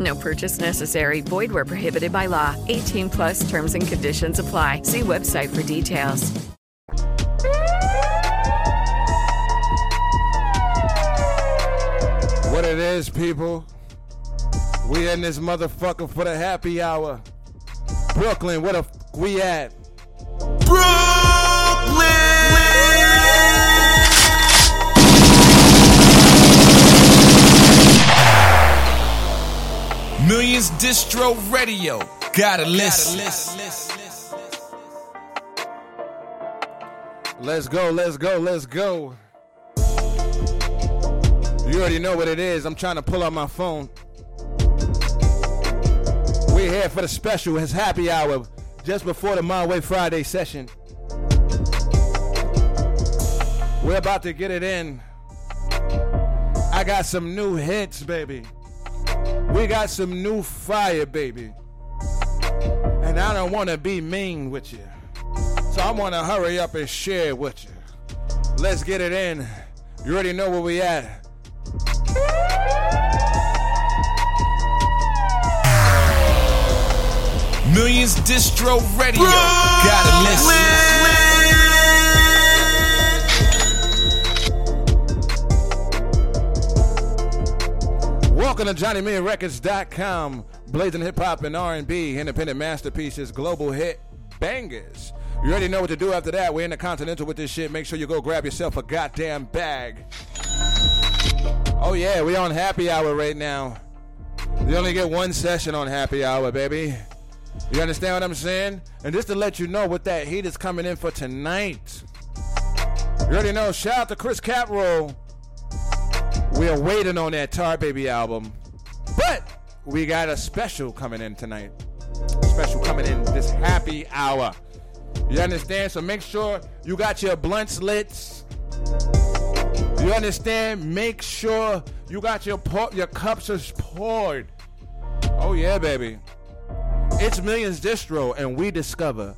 No purchase necessary. Void where prohibited by law. 18 plus terms and conditions apply. See website for details. What it is, people. We in this motherfucker for the happy hour. Brooklyn, where the f- we at? Millions Distro Radio. Gotta listen. Let's go, let's go, let's go. You already know what it is. I'm trying to pull out my phone. We're here for the special, his happy hour, just before the My Way Friday session. We're about to get it in. I got some new hits, baby. We got some new fire, baby. And I don't want to be mean with you. So I want to hurry up and share with you. Let's get it in. You already know where we at. Millions Distro Radio. Gotta listen. Welcome to JohnnyMillionRecords.com. Blazing hip hop and R&B, independent masterpieces, global hit bangers. You already know what to do after that. We're in the Continental with this shit. Make sure you go grab yourself a goddamn bag. Oh yeah, we on happy hour right now. You only get one session on happy hour, baby. You understand what I'm saying? And just to let you know what that heat is coming in for tonight. You already know. Shout out to Chris Caproll. We are waiting on that Tar Baby album. But we got a special coming in tonight. Special coming in this happy hour. You understand? So make sure you got your blunt slits. You understand? Make sure you got your pour, your cups is poured. Oh yeah, baby. It's Millions Distro, and we discover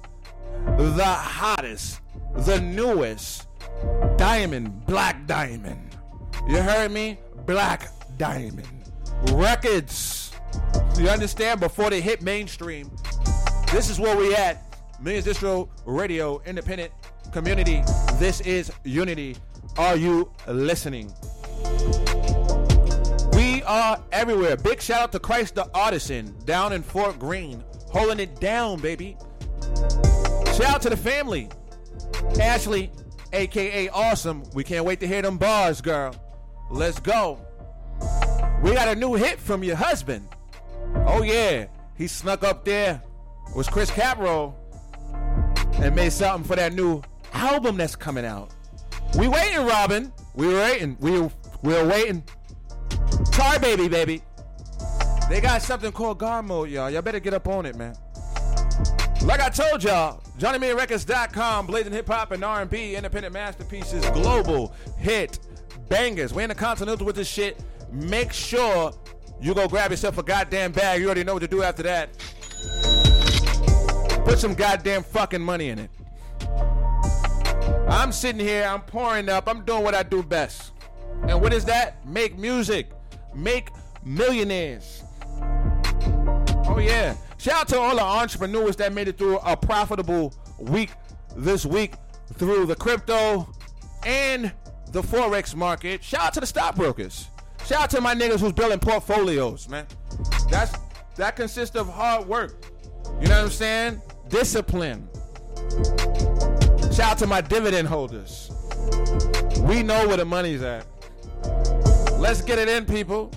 the hottest, the newest diamond, black diamond. You heard me? Black diamond records. You understand? Before they hit mainstream, this is where we at. Millions Distro Radio, independent community. This is unity. Are you listening? We are everywhere. Big shout out to Christ the Artisan down in Fort Greene, holding it down, baby. Shout out to the family. Ashley, aka Awesome. We can't wait to hear them bars, girl. Let's go. We got a new hit from your husband. Oh yeah, he snuck up there. It Was Chris Caproll and made something for that new album that's coming out. We waiting, Robin. We waiting. We we're waiting. Tar baby, baby. They got something called guard mode, y'all. Y'all better get up on it, man. Like I told y'all, JohnnyMillionRecords.com, blazing hip hop and R&B, independent masterpieces, global hit bangers. We in the Continental with this shit. Make sure you go grab yourself a goddamn bag. You already know what to do after that. Put some goddamn fucking money in it. I'm sitting here, I'm pouring up, I'm doing what I do best. And what is that? Make music, make millionaires. Oh, yeah. Shout out to all the entrepreneurs that made it through a profitable week this week through the crypto and the Forex market. Shout out to the stockbrokers. Shout out to my niggas who's building portfolios, man. That's that consists of hard work. You know what I'm saying? Discipline. Shout out to my dividend holders. We know where the money's at. Let's get it in, people.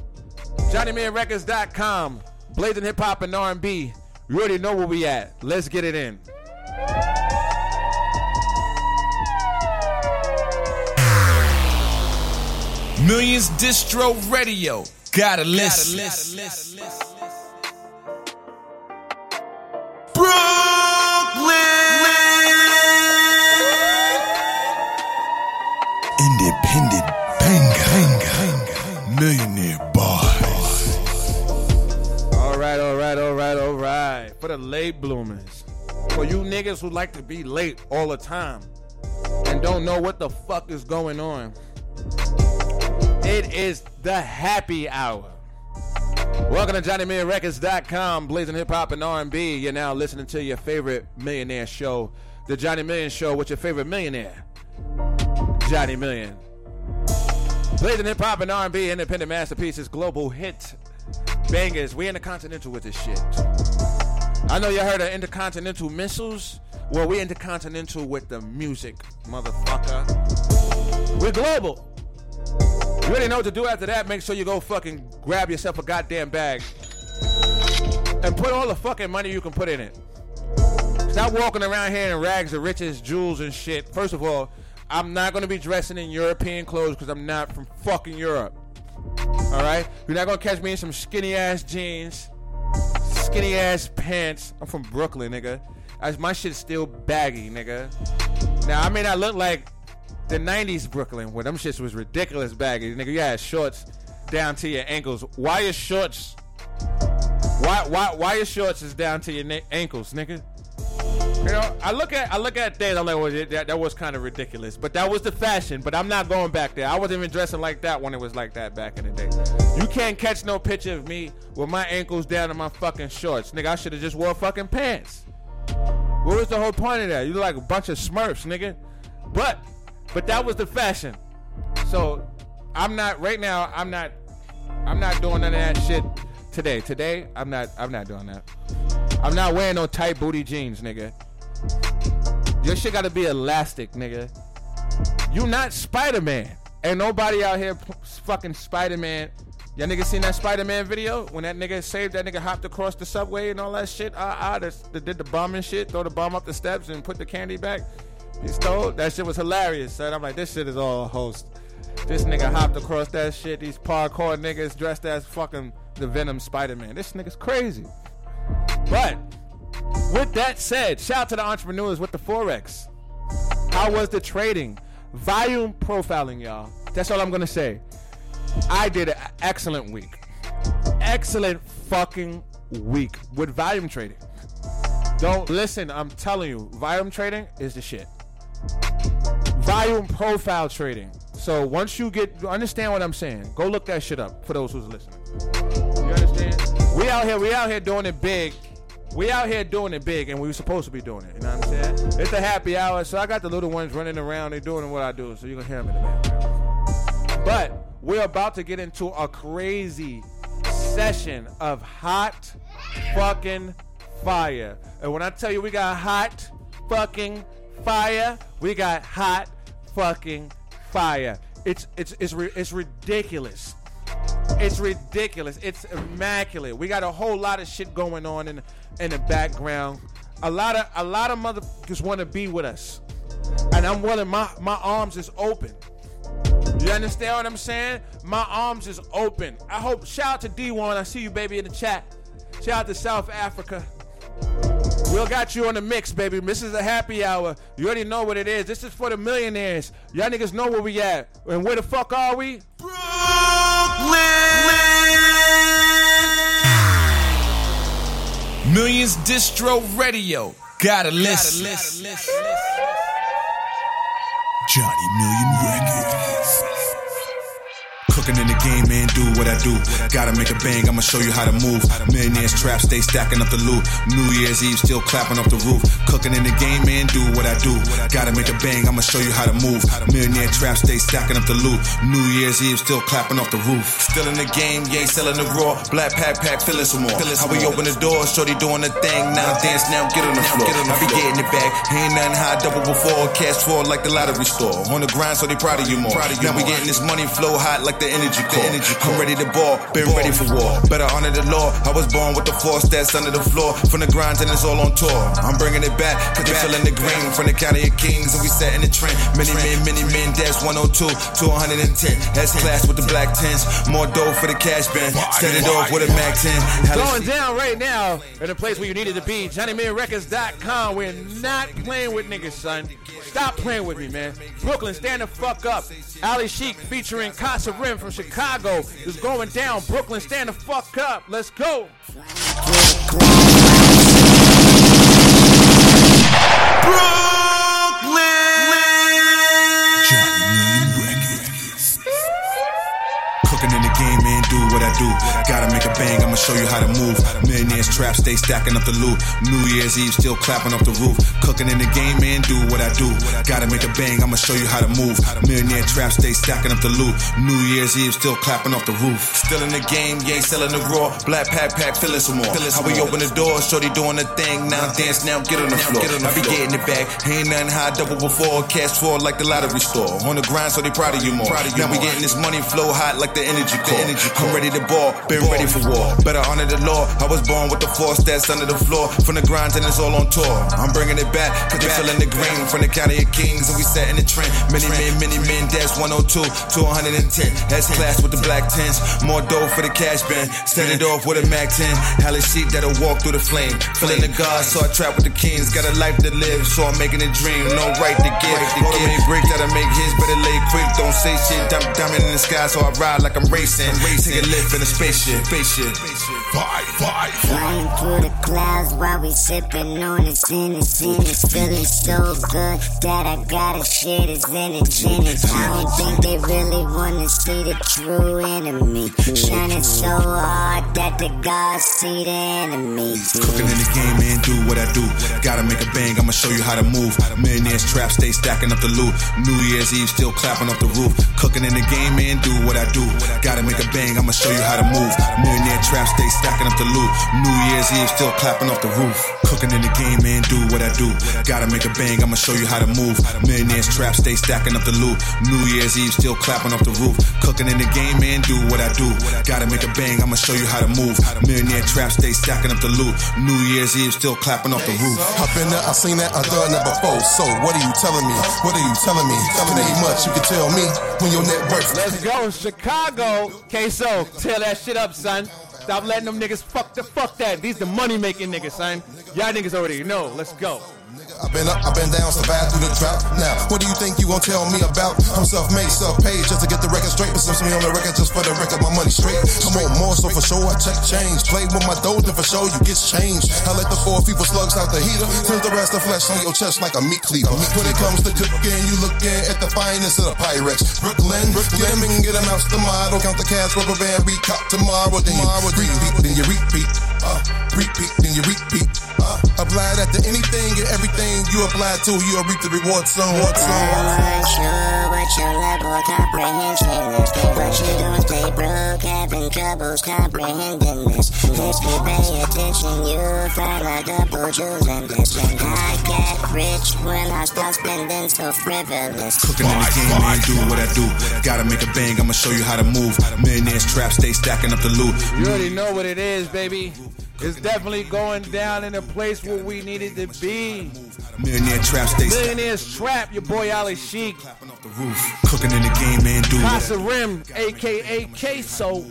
JohnnyMillionRecords.com. Blazing hip hop and R&B. You already know where we at. Let's get it in. Millions Distro Radio. Gotta listen. Brooklyn. Independent banger. Millionaire boys. Right, all right. For the late bloomers. For you niggas who like to be late all the time and don't know what the fuck is going on. It is the happy hour. Welcome to JohnnyMillionRecords.com, blazing hip hop and R&B. You're now listening to your favorite millionaire show, the Johnny Million Show, with your favorite millionaire, Johnny Million. Blazing hip hop and R&B, independent masterpieces, global hit bangers. We intercontinental with this shit. I know you heard of intercontinental missiles. Well, we intercontinental with the music, motherfucker. We're global. You already know what to do after that. Make sure you go fucking grab yourself a goddamn bag and put all the fucking money you can put in it. Stop walking around here in rags of riches, jewels, and shit. First of all, I'm not gonna be dressing in European clothes because I'm not from fucking Europe. All right, you're not gonna catch me in some skinny ass jeans, skinny ass pants. I'm from Brooklyn, nigga. As my shit's still baggy, nigga. Now I may not look like the 90s Brooklyn where them shits was ridiculous baggy. Nigga, you had shorts down to your ankles. Why your shorts? Why why why your shorts is down to your na- ankles, nigga? You know, I look at I look at things. I'm like, well, that, that was kind of ridiculous, but that was the fashion. But I'm not going back there. I wasn't even dressing like that when it was like that back in the day. You can't catch no picture of me with my ankles down to my fucking shorts, nigga. I should have just wore fucking pants. What was the whole point of that? You look like a bunch of Smurfs, nigga. But but that was the fashion. So I'm not right now. I'm not. I'm not doing none of that shit today. Today I'm not. I'm not doing that. I'm not wearing no tight booty jeans, nigga. Your shit gotta be elastic, nigga. You not Spider Man. Ain't nobody out here fucking Spider Man. Y'all niggas seen that Spider Man video when that nigga saved that nigga hopped across the subway and all that shit? Ah ah, that, that did the bomb and shit, throw the bomb up the steps and put the candy back. He stole that shit was hilarious, son. I'm like, this shit is all host. This nigga hopped across that shit. These parkour niggas dressed as fucking the Venom Spider Man. This nigga's crazy. But with that said, shout out to the entrepreneurs with the Forex. How was the trading? Volume profiling, y'all. That's all I'm gonna say. I did an excellent week. Excellent fucking week with volume trading. Don't listen, I'm telling you, volume trading is the shit. Volume profile trading. So once you get understand what I'm saying, go look that shit up for those who's listening. You understand? We out here, we out here doing it big. We out here doing it big, and we were supposed to be doing it. You know what I'm saying? It's a happy hour, so I got the little ones running around. They're doing what I do, so you can hear them in the background. But we're about to get into a crazy session of hot fucking fire. And when I tell you we got hot fucking fire, we got hot fucking fire. It's it's it's it's ridiculous. It's ridiculous. It's immaculate. We got a whole lot of shit going on in in the background. A lot of a lot of motherfuckers want to be with us, and I'm willing. My my arms is open. You understand what I'm saying? My arms is open. I hope. Shout out to D1. I see you, baby, in the chat. Shout out to South Africa. We'll got you on the mix, baby. This is a happy hour. You already know what it is. This is for the millionaires. Y'all niggas know where we at. And where the fuck are we? Brooklyn. Millions Distro Radio. Gotta listen. Johnny Million Records. Do what I do. Gotta make a bang, I'ma show you how to move. Millionaires trap, stay stacking up the loot. New Year's Eve, still clapping up the roof. Cooking in the game, man, do what I do. Gotta make a bang, I'ma show you how to move. Millionaire trap, stay stacking up the loot. New Year's Eve, still clapping off the roof. Still in the game, yay, selling the raw. Black pack, pack, feeling some more. How we open the door, shorty doing the thing. Now dance, now get on the floor. I be getting it back. Ain't nothing high, double before. Cash for like the lottery store. On the grind, so they proud of you more. Now we getting this money flow hot like the energy core. I'm ready to ball, been ready for war. Better honor the law. I was born with the force that's under the floor. From the grind and it's all on tour. I'm bringing it back, cause they feeling the green. From the county of kings, and we setting the trend. Many men, many men, that's 102 to 110. S class with the black tents. More dough for the cash bin. Set it off with a Mac 10. Going down right now in a place where you needed to be. JohnnyMillionRecords.com. We're not playing with niggas, son. Stop playing with me, man. Brooklyn, stand the fuck up. Ali Sheik featuring Casa Rim from Chicago is going down. Brooklyn, stand the fuck up. Let's go. Brooklyn. Johnny Cooking in the game, man, do what I do. Gotta make a bang, I'ma show you how to move. Millionaires trap, stay stacking up the loot. New Year's Eve, still clapping off the roof. Cooking in the game, man, do what I do. Gotta make a bang, I'ma show you how to move. Millionaire trap, stay stacking up the loot. New Year's Eve, still clapping off the roof. Still in the game, yeah, selling the raw. Black pack, pack, feeling some more. How we open the door, shorty doing the thing. Now dance, now get on the floor. I be getting it back. Ain't nothing high, double before. Cash for like the lottery store. On the grind, so they proud of you more. Now we getting this money flow hot like the energy core. I'm ready to been ready for war. Better honor the law. I was born with the force that's under the floor. From the grind and it's all on tour. I'm bringing it back, cause they feeling the green. From the county of kings, and we set in the trend. Many men, many men, that's 102 to 110. S class with the black tents. More dough for the cash bin. Set it off with a Mac 10. Hella sheep that'll walk through the flame. Feeling the gods, so I trap with the kings. Got a life to live, so I'm making a dream. No right to give. All the many bricks that'll make his, better lay quick. Don't say shit. Diamond in the sky, so I ride like I'm racing. Take a lift in a spaceship. Spaceship. Five, five. Flying through the clouds while we sipping on this innocent. It's feeling so good that I gotta share this energy. I don't think they really wanna see the true enemy. Shining so hard that the gods see the enemy. Cooking in the game, man, do what I do. Gotta make a bang, I'ma show you how to move. Millionaires trap, stay stacking up the loot. New Year's Eve, still clapping off the roof. Cooking in the game, man, do what I do. Gotta make a bang, I'ma show you how to move. Millionaire trap, stay stacking up the loot. New Year's Eve, still clapping off the roof. Cooking in the game, man, do what I do. Gotta make a bang, I'ma show you how to move. Millionaires trap, stay stacking up the loot. New Year's Eve, still clapping off the roof. Cooking in the game, man, do what I do. Gotta make a bang, I'ma show you how to move. Millionaire trap, stay stacking up the loot. New Year's Eve, still clapping off the roof. I've been there, I've seen that, I've done that before. So what are you telling me? What are you telling me? It ain't much you can tell me when your net worth. Let's go, Chicago. Queso, tear that shit up, son. Stop letting them niggas fuck the fuck that. These the money making niggas, son. Y'all niggas already know. Let's go. I've been up, I've been down, survived through the drought. Now, what do you think you gon' tell me about? I'm self-made, self-paid, just to get the record straight. But some me on the record just for the record, my money straight. I'm on more, so for sure I check change. Play with my dough, then for sure you get changed. I let the four people slugs out the heater, turn the rest of flesh on your chest like a meat cleaver. When it comes to cooking, you looking at the finest of the pirates. Brooklyn, Brooklyn, get in, get them out the model. Count the cash, rubber band, recop tomorrow. Then you repeat, then you repeat, uh, repeat, then you repeat. Uh, apply that to anything and everything you apply to, you'll reap the reward soon. What soon? I'm unsure what your level of comprehension is. What you don't stay broke, having troubles comprehending this. If you pay attention, you'll find a couple jewels in this. And I get rich when I start spending so frivolous. Cooking in the game, man, do what I do. Gotta make a bang, I'ma show you how to move. Millionaires trap, stay stacking up the loot. You already know what it is, baby. It's definitely going down in a place where we needed to be. Millionaire trap, stacking Millionaires Trap, your boy Ali Sheik. up the roof. Cooking in the game, man, do what Casa Rim, aka Queso.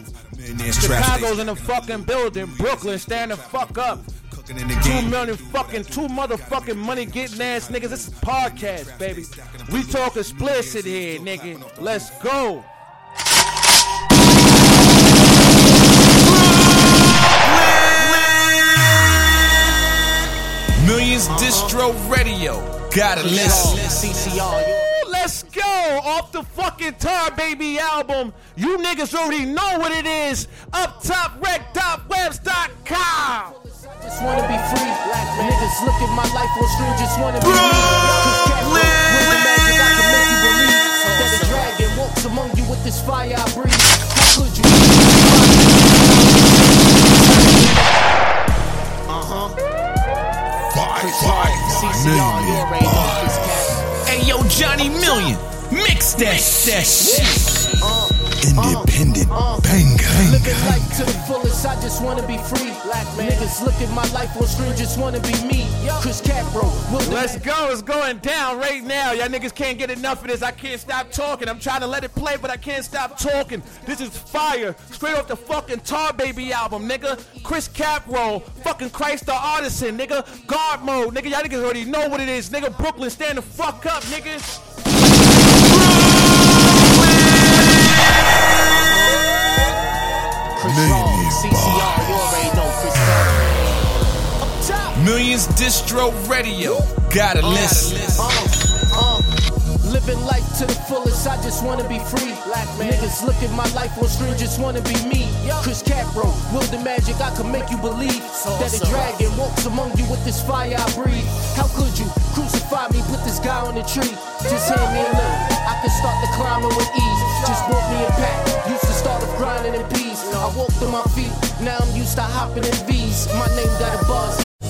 Chicago's in the fucking building. Brooklyn, stand the fuck up. cooking in the Two game. million fucking, two motherfucking money getting ass niggas. This is podcast, baby. We talk explicit here, nigga. Let's go. Millions Distro Radio. Gotta listen. Ooh, Let's go. go off the fucking Tar Baby album. You niggas already know what it is. UpTopRec.webs.com. Just wanna be free. Niggas look at my life on stream, just wanna be me. Cause cat the magic, I can make you believe that a dragon walks among you with this fire I breathe. How could you? Five, five, CCR, you already know this cat. Hey yo, Johnny Million, mix that, that shit. Uh. Independent uh, uh, banger. Uh, living life to the fullest, I just wanna be free. Niggas look at my life on stream, just wanna be me. Chris Capro, Let's go. It's going down right now. Y'all niggas can't get enough of this. I can't stop talking. I'm trying to let it play, but I can't stop talking. This is fire. Straight off the fucking Tar Baby album, nigga. Chris Capro, fucking Christ the Artisan, nigga. Guard mode, nigga. Y'all niggas already know what it is, nigga. Brooklyn, stand the fuck up, niggas. Chris Wrong, CCR, you already know Chris Wrong. Millions Distro Radio. Gotta listen. Living life to the fullest, I just wanna be free. Niggas look at my life on screen, just wanna be me. Chris Capro, will the magic, I can make you believe that a dragon walks among you with this fire I breathe. How could you crucify me, put this guy on the tree? Just hand me a little, I can start the climbing with ease. Just bought me a pack, used to start off grinding in peace. I walked on my feet, now I'm used to hopping in V's. My name got a buzz.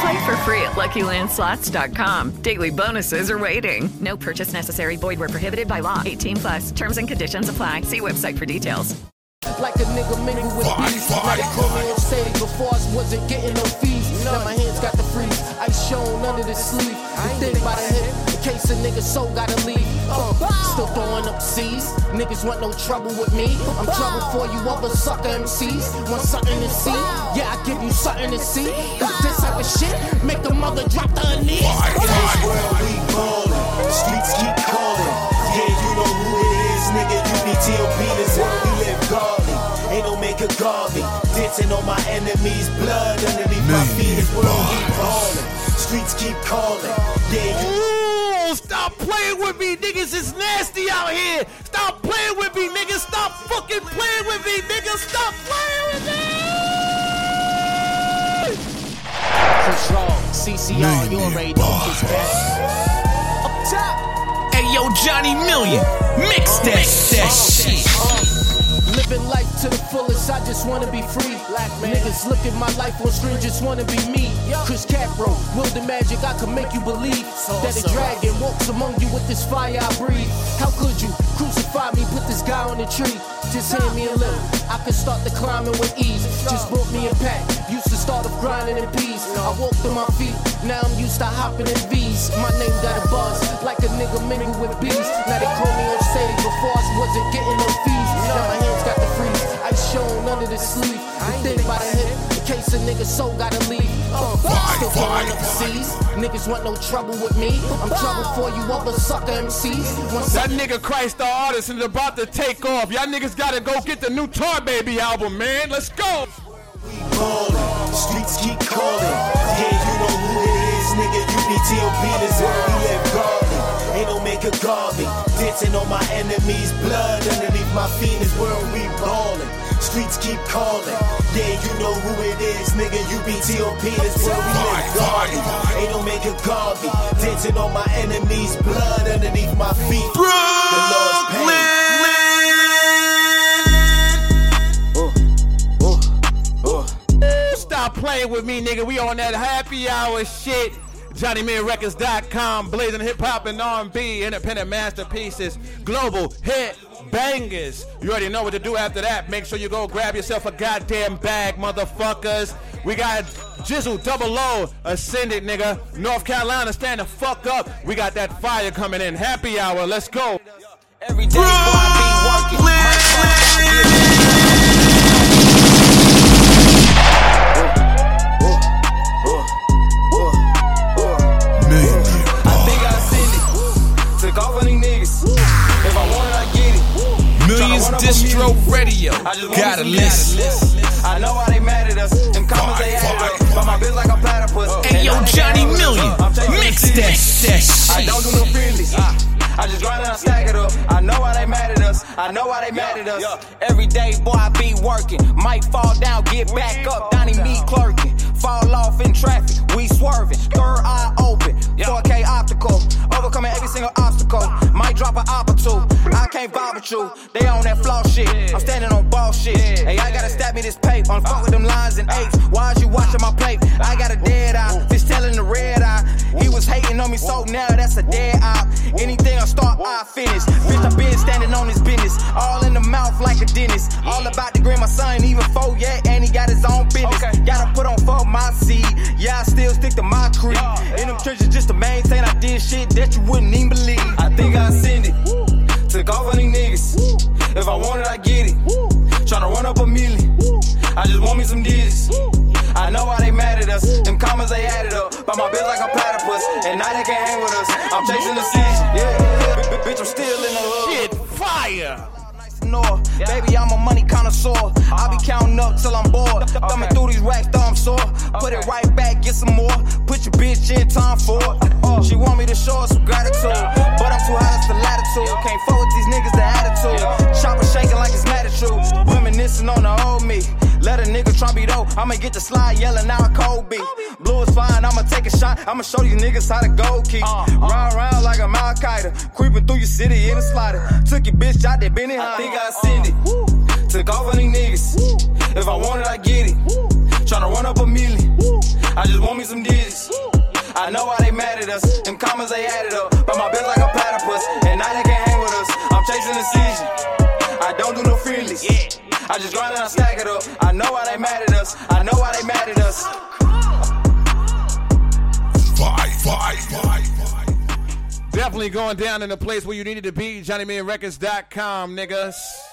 Play for free at LuckyLandSlots.com. Daily bonuses are waiting. No purchase necessary. Void where prohibited by law. 18 plus. Terms and conditions apply. See website for details. Like a nigga mingle with bees. Now they call me on stage before I wasn't getting no fees. Now my hands got the freeze. Ice shown under the sleeve. The thing by the hip. In case a nigga soul gotta leave. Uh, still throwing up C's. Niggas want no trouble with me. I'm trouble for you other sucker MCs. Want something to see? Yeah, I give you something to see. Cause this type of shit make a mother drop the knee. In this world we ballin', streets keep calling. Yeah, you know who it is, nigga. You be T.O.P. This world we live godly. Ain't no make a godly. Dancing on my enemies' blood underneath my feet. This world we ballin', streets keep calling. Yeah, you. Ooh, stop playing with me, niggas. It's nasty out here. Stop playing with me, niggas. Stop fucking playing with me, niggas. Stop playing with me. Chris Wrong, CCR, you already know this cat. Up top. Hey yo, Johnny Million, mix that, that shit. Living life to the fullest, I just wanna be free. Niggas look at my life on screen, just wanna be me. Chris Capro, will the magic, I can make you believe that a dragon walks among you with this fire I breathe. How could you crucify me, put this guy on the tree? Just hand me a little, I can start the climbing with ease. Just bought me a pack, used to start off grinding in peace. I walked on my feet, now I'm used to hopping in V's. My name got a buzz, like a nigga mingle with bees. Now they call me on stage before I wasn't getting no fees. Now my hands got the freeze, ice shown under the sleeve. The thing by the hip, in case a nigga soul gotta leave. Uh, still throwing up C's. Niggas want no trouble with me. I'm trouble for you other sucker MCs. Want That nigga Christ the artist is about to take off. Y'all niggas gotta go get the new Tar Baby album, man. Let's go. ballin', streets keep calling. Yeah, you know who it is, nigga. You be T.O.P. This we live godly. Ain't no make a godly. Dancing on my enemies' blood underneath my feet. This world we ballin'. Streets keep calling. Yeah, you know who it is, nigga. You be T.O.P. This world we live godly. Ain't no make a godly. Dancing on my enemies' blood underneath my feet. The Lord's pain. Stop playing with me, nigga. We on that happy hour shit. JohnnyMillionRecords.com, blazing hip hop and R&B, independent masterpieces, global hit bangers. You already know what to do after that. Make sure you go grab yourself a goddamn bag, motherfuckers. We got Jizzle Double O Ascended, nigga. North Carolina, stand the fuck up. We got that fire coming in. Happy hour. Let's go. Every day, boy, I be working. Metro Radio. Gotta listen. I know why they mad at us. Them comments they added up. But my bills like a platypus. Hey, yo, Johnny Million. Uh, mix that, that I don't do no friendlies. I just grind and I stack it up. I know why they mad at us. I know why they mad at us. Every day, boy, I be working. Might fall down, get back up. Donnie me clerking. Fall off in traffic. We swerving. Third eye open. 4K optical. Overcoming every single obstacle. Might drop an op or two. I can't vibe with you. They on that flaw shit. I'm standing on ball shit. Hey, I gotta stab me this paper. On fuck with them lines and eights. Why is you watching my plate? I got a dead eye. Fish telling the red eye. He was hating on me, so now that's a dead eye. Anything I start, I finish. Bitch, I been standing on his business. All in the mouth like a dentist. All about the grin, my son even four yet, and he got his own business. Gotta put on for my seed. Yeah, I still stick to my creed. In them churches just to maintain, I did shit that you wouldn't even believe. I think I send it. Took off on these niggas. If I want it, I get it. Tryna run up a million. I just want me some digits. I know why they mad at us. Them comments they added up. But my bills like a platypus. And now they can't hang with us. I'm chasing the season. Yeah. B- b- bitch, I'm still in the hood. Shit, fire. North. Baby, I'm a money connoisseur. I be counting up till I'm bored. Thumbing through these racks, thumb sore. Put it right back, get some more. Put your bitch in time for it. Uh, she want me to show her some gratitude. But I'm too high, that's the latitude. Can't fuck with these niggas, the attitude. Chopper shaking like it's mad at true. Reminiscing on the old me. Let a nigga try me though. I'ma get the slide yelling out Kobe. Blue is fine, I'ma take a shot. I'ma show these niggas how to go keep. Uh, uh. Round round like a Al Qaeda. Creeping through your city in a slider. Took your bitch out there, Benny I think I send it. Took off on these niggas. If I want it, I get it. Tryna run up a million. I just want me some digits. I know why they mad at us. Them comments they added up. But my bills like a platypus. And now they can't hang with us. I'm chasing the season. I don't do no friendlies. I just grind and I stack it up. I know why they mad at us. I know why they mad at us. Five, five, five, five. Definitely going down in the place where you needed to be. JohnnyMillionRecords.com, niggas.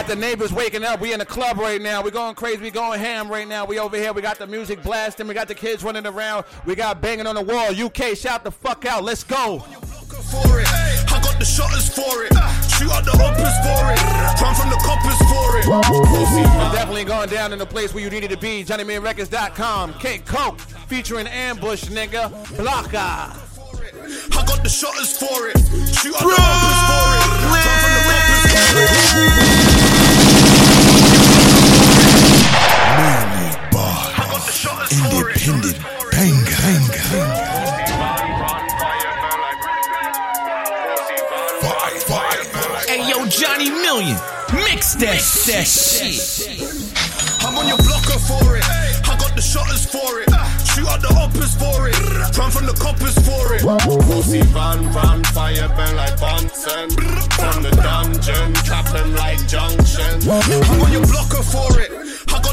Got the neighbors waking up. We in the club right now. We going crazy. We going ham right now. We over here. We got the music blasting. We got the kids running around. We got banging on the wall. UK, shout the fuck out. Let's go. for it. I got the shutters for it. Shoot out the uppers for it. Run from the coppers for it. I'm definitely going down in the place where you needed to be. JohnnyMillionRecords.com. K Coke featuring Ambush, nigga. Blocker. I got the shutters for it. Shoot out the uppers for it. Run from the coppers for it. Independent banger. Hey, yo, Johnny Million. Mix that, that shit. I'm on your blocker for it. I got the shutters for it. Shoot out the hoppers for it. Run from the coppers for it. Pussy van van fire burn like Bunsen. From the dungeon, clapping like junction. I'm on your blocker for it.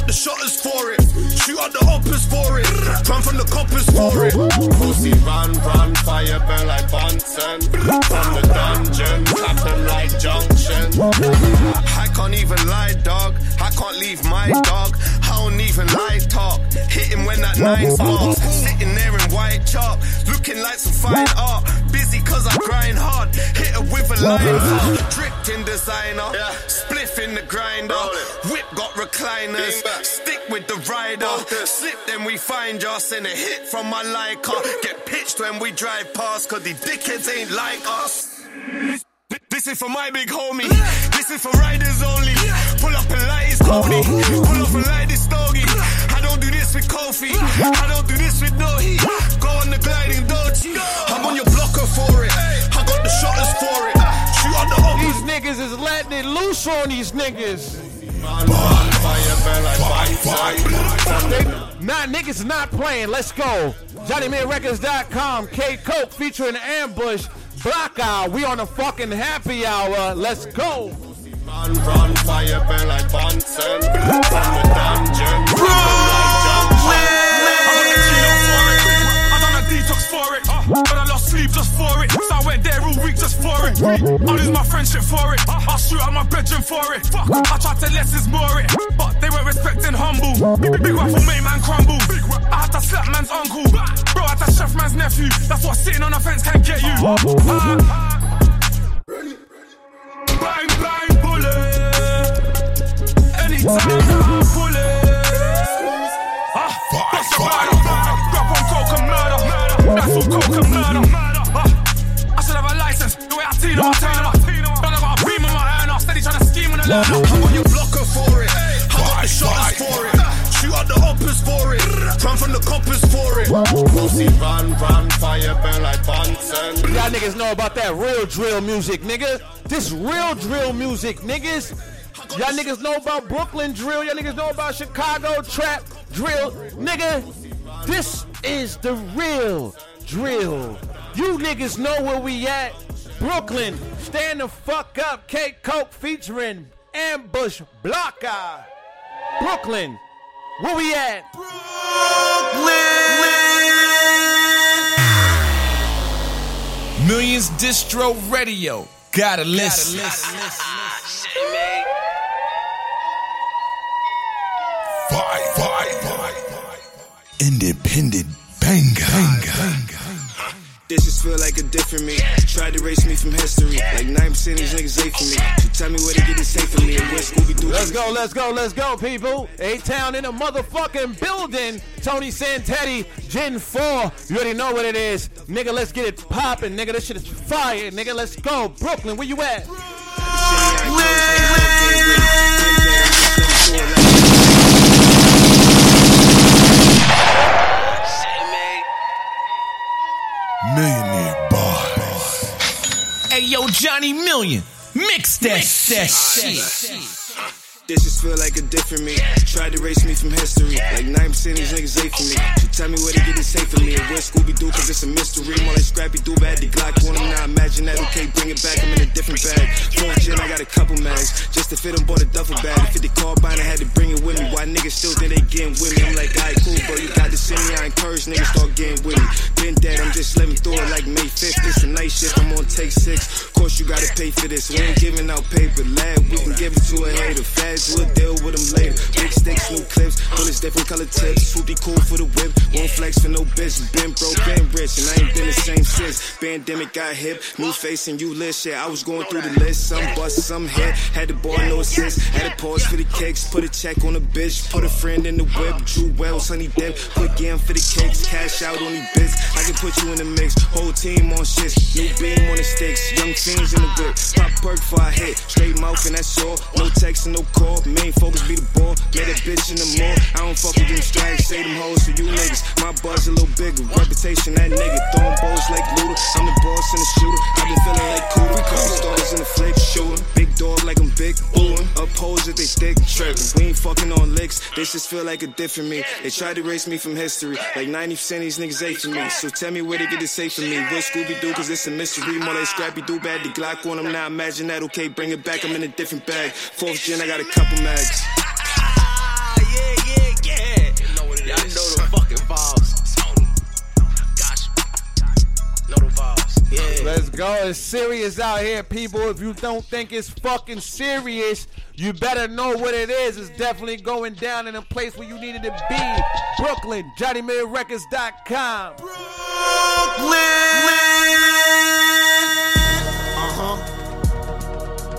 The shutters for it. Shoot out the uppers for it. Run from the coppers for it. Pussy van van fire burn like Bunsen. From the dungeon, clapping like junction. I can't even lie, dog. I can't leave my dog. I don't even lie talk. Hit him when that nine sparks. Sitting there in white chalk, looking like some fine art. Busy cause I grind hard. Hit her with a line. Dripped in designer. Spliff in the grinder. Whip got recliners. Stick with the rider. Slip then we find ya. Send a hit from my Leica. Get pitched when we drive past cause these dickheads ain't like us. This is for my big homie. This is for riders only. Pull up and light is Cody. Pull up and light is Stogie. I don't do this with Kofi. I don't do this with no heat. Go on the gliding Doji. I'm on your blocker for it. I got the shutters for it. Shoot out the uppers. These niggas is letting it loose on these niggas. Nah, niggas not playing. Let's go. JohnnyMillionRecords.com. K Coke featuring Ambush. Blocker. We on a fucking happy hour. Let's go. Run, run, fire burn like Bunsen. From the dungeon, clapping But I lost sleep just for it. So I went there all week just for it. I lose my friendship for it. I shoot out my bedroom for it. I tried to less is more it. But they weren't respecting humble. Big rifle made man crumble. I had to slap man's uncle. Bro, I had to chef man's nephew. That's what sitting on the fence can get you. Ah. Bang, bang, bullet. Anytime I That's all coke and murder. I should have a license. The way I team up, turn up. Don't know about a beam in my hand. I'm steady trying to scheme on the line. I'm on your blocker for it. I got the shotters for it. Shoot out the hoppers for it. Run from the coppers for it. Pussy run, run, fire burn like Bunsen. Y'all niggas know about that real drill music, nigga. This real drill music, niggas. Y'all niggas know about Brooklyn drill. Y'all niggas know about Chicago trap drill. Nigga, this is the real drill. You niggas know where we at. Brooklyn, stand the fuck up. K Coke featuring Ambush Blocker. Brooklyn, where we at? Brooklyn! Millions Distro Radio. Gotta listen. Five, five, five. Independent banger. This just feel like a different me. Tried to erase me from history. Like 9% of these niggas ate for me. So tell me where to get it safe for me. And where Scooby Doo. Let's go, let's go, let's go, people. A Town in a motherfucking building. Tony Santetti, Gen 4. You already know what it is. Nigga, let's get it popping. Nigga, this shit is fire. Nigga, let's go. Brooklyn, where you at? Millionaire boy. Hey, yo, Johnny Million. Mix that, that shit. This just feel like a different me. Tried to erase me from history. Like 9% of these niggas ate for me. So tell me where to get it safe for me. And where Scooby Doo, cause it's a mystery. More like Scrappy Doo, had the Glock on him. Now imagine that, okay, bring it back. I'm in a different bag. Fourth gen, I got a couple mags. Just to fit them, bought a duffel bag. If it the carbine, I had to bring it with me. Why niggas still think they getting with me? I'm like, alright, cool, bro. You got to send me. I encourage niggas start getting with me. Been dead, I'm just living through it like May 5th. It's a night shift, I'm on take six. Course, you gotta pay for this. We ain't giving out paper. Lab, we can give it to a hater. We'll deal with them later. Big sticks, new clips. Bullets, different color tips. Swoopy cool for the whip. Won't flex for no bitch. Been broke, been rich, and I ain't been the same since. Pandemic got hip. New face and you lit shit. I was going through the list. Some bust, some hit. Had the ball, no assist. Had a pause for the kicks. Put a check on the bitch. Put a friend in the whip. Drew Wells, honey dip. Put game for the cakes. Cash out on these bits. I can put you in the mix. Whole team on shits. New beam on the sticks. Young fiends in the whip. Pop perk for I hit. Straight mouth and that's all. No text and no call. Main focus be the ball. Made a bitch in the mall. I don't fuck with them strags. Say them hoes for you niggas. My buzz a little bigger. Reputation that nigga. Throwing balls like Luda. I'm the boss and the shooter. I've been feeling like Cooper. Couple stars in the flick. Shooting. Big dog like I'm big. Booing. Up hoes that they stick. Tripping. We ain't fucking on licks. This just feel like a different me. They tried to erase me from history. Like 90% of these niggas ate for me. So tell me where they get it safe for me. What Scooby Doo? Cause it's a mystery. More like Scrappy Doo. Bad the Glock on them. Now imagine that. Okay, bring it back. I'm in a different bag. Fourth gen, I got a couple mags. yeah, yeah, yeah. Y'all know the fucking vibes. Know the vibes. Yeah. Let's go. It's serious out here, people. If you don't think it's fucking serious, you better know what it is. It's definitely going down in a place where you needed to be. Brooklyn, JohnnyMillionRecords.com. Uh-huh.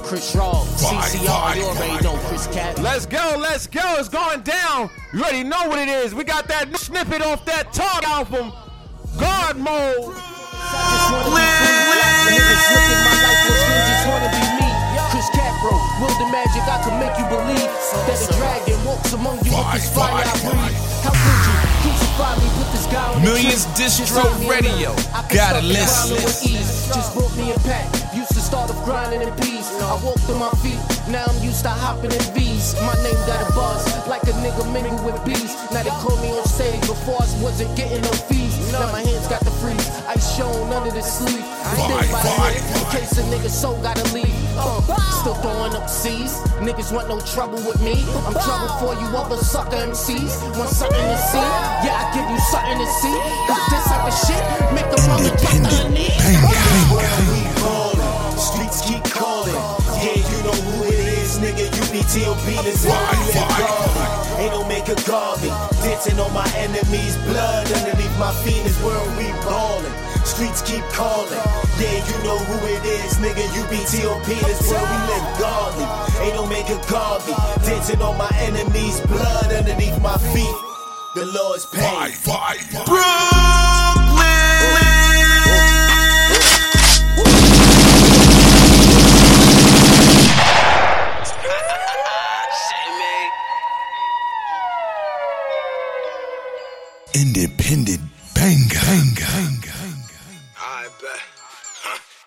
Chris Raw, CCR, you already know Chris Cat. Let's go, let's go. It's going down. You already know what it is. We got that snippet off that talk album, Guard Mode. Niggas look at my life and still just wanna be me. Chris Capro, will the magic I can make you believe that a dragon walks among you with this fire I breathe. How could you crucify me? Put this guy on the Millions Distro Radio. alone. I can Gotta listen. grinding with ease. Just brought me a pack. Start off grinding in peace. I walked on my feet. Now I'm used to hopping in V's. My name got a buzz like a nigga mingle with bees. Now they call me on stage before I wasn't getting no fees. Now my hands got the freeze. Ice shown under the sleeve. Stand by here in case a nigga soul gotta leave. Uh, still throwing up C's. Niggas want no trouble with me. I'm trouble for you other sucker MCs. Want something to see? Yeah, I give you something to see. Cause this type of shit make the mother drop their knee. we streets keep calling. Yeah, you know who it is, nigga. You be T.O.P. This is we live garden. Ain't no make a garden. Dancing on my enemies' blood underneath my feet is where we ballin'. Streets keep calling. Yeah, you know who it is, nigga. You be T.O.P. This where we live garden. Ain't no make a garden. Dancing on my enemies' blood underneath my feet. The Lord's pain. Independent banger. banger.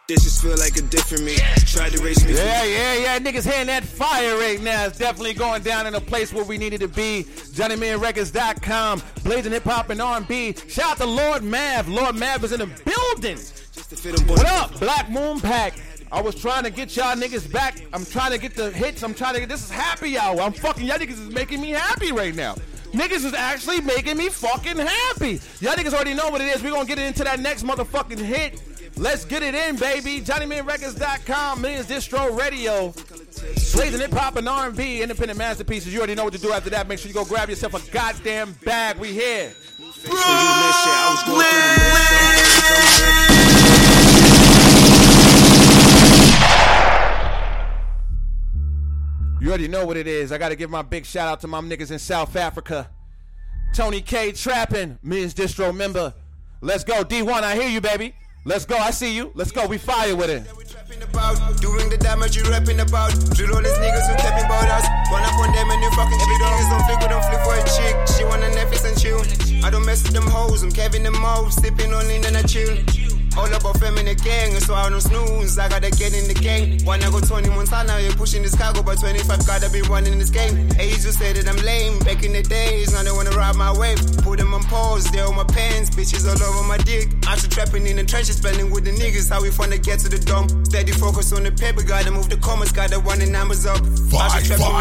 This just feel like a different me. Tried to race me. Yeah, yeah, yeah. Niggas hearing that fire right now. It's definitely going down in a place where we needed to be. JohnnyMillionRecords.com, blazing hip hop and R&B. Shout out to Lord Mav. Lord Mav is in the building. What up, Black Moon Pack? I was trying to get y'all niggas back. I'm trying to get the hits. I'm trying to get this is happy hour. I'm fucking y'all niggas is making me happy right now. Niggas is actually making me fucking happy. Y'all niggas already know what it is. We're gonna get it into that next motherfucking hit. Let's get it in, baby. JohnnyMillionRecords.com, Millions Distro Radio. Blazing hip hop and R&B, independent masterpieces. You already know what to do after that. Make sure you go grab yourself a goddamn bag. We here. You already know what it is. I got to give my big shout out to my niggas in South Africa. Tony K. Trappin, Millions Distro member. Let's go. D1, I hear you, baby. Let's go. I see you. Let's go. We fire with it. about Doing the damage you rapping about Drill all these niggas who capping about us One up on them and you fucking Every niggas don't flick, don't flip for a chick She want a Netflix and chill I don't mess with them hoes, I'm Kevin them Moe Sipping on in and I chill all about fam in the gang, so I don't snooze. I gotta get in the game. Wanna go 20 Montana, you pushing this cargo, but 25 gotta be running this game. Age just said that I'm lame. Back in the days, now they wanna ride my wave. Put them on pause, they on my pants, bitches all over my dick. I should trapping in the trenches, spending with the niggas. How we finna get to the dome. Steady focus on the paper, gotta move the commas, gotta run the numbers up. I should trapping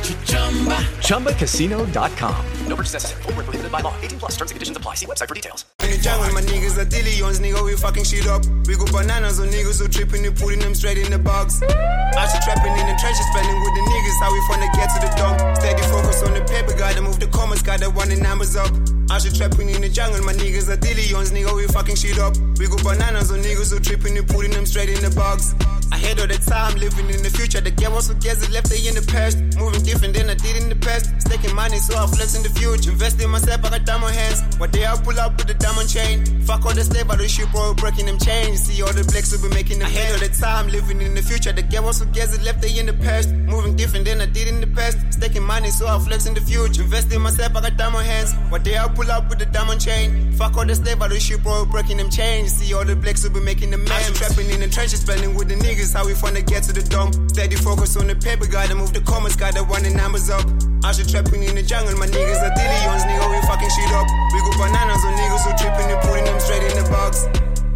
ChumbaCasino.com. No purchase necessary. Full prohibited by law. 18 plus terms and conditions apply. See website for details. In the jungle, my niggas are dillions, nigga, we fucking shit up. We go bananas on niggas who tripping and putting them straight in the box. I should trapping in the trenches, spending with the niggas, how we finna get to the dome. Steady focus on the paper, gotta move the commas, gotta run the numbers up. I should trapping in the jungle, my niggas are dillions, nigga, we fucking shit up. We go bananas on niggas who tripping and putting them straight in the box. I had all the time, living in the future. The game was together, left they in the past. Moving different than I did in the past. Staking money, so I flex in the future. Invest in myself, I got diamond hands. One day I pull up with the diamond chain. Fuck all the slave, I do shit, bro, breaking them chains. See all the blacks will be making them I had all the time, living in the future. The game was together, left they in the past. Moving different than I did in the past. Staking money, so I flex in the future. Invest in myself, I got diamond hands. One day I pull up with the diamond chain. Fuck all the slave, I do shit, bro, breaking them chains. See all the blacks will be making them man. Trapping in the trenches, spending with the niggas, how we finna get to the dome. Steady focus on the paper, gotta move the commas, gotta run the numbers up. I should trapping in the jungle, my niggas are dillions, nigga, we fucking shit up. We go bananas on niggas who tripping and putting them straight in the box.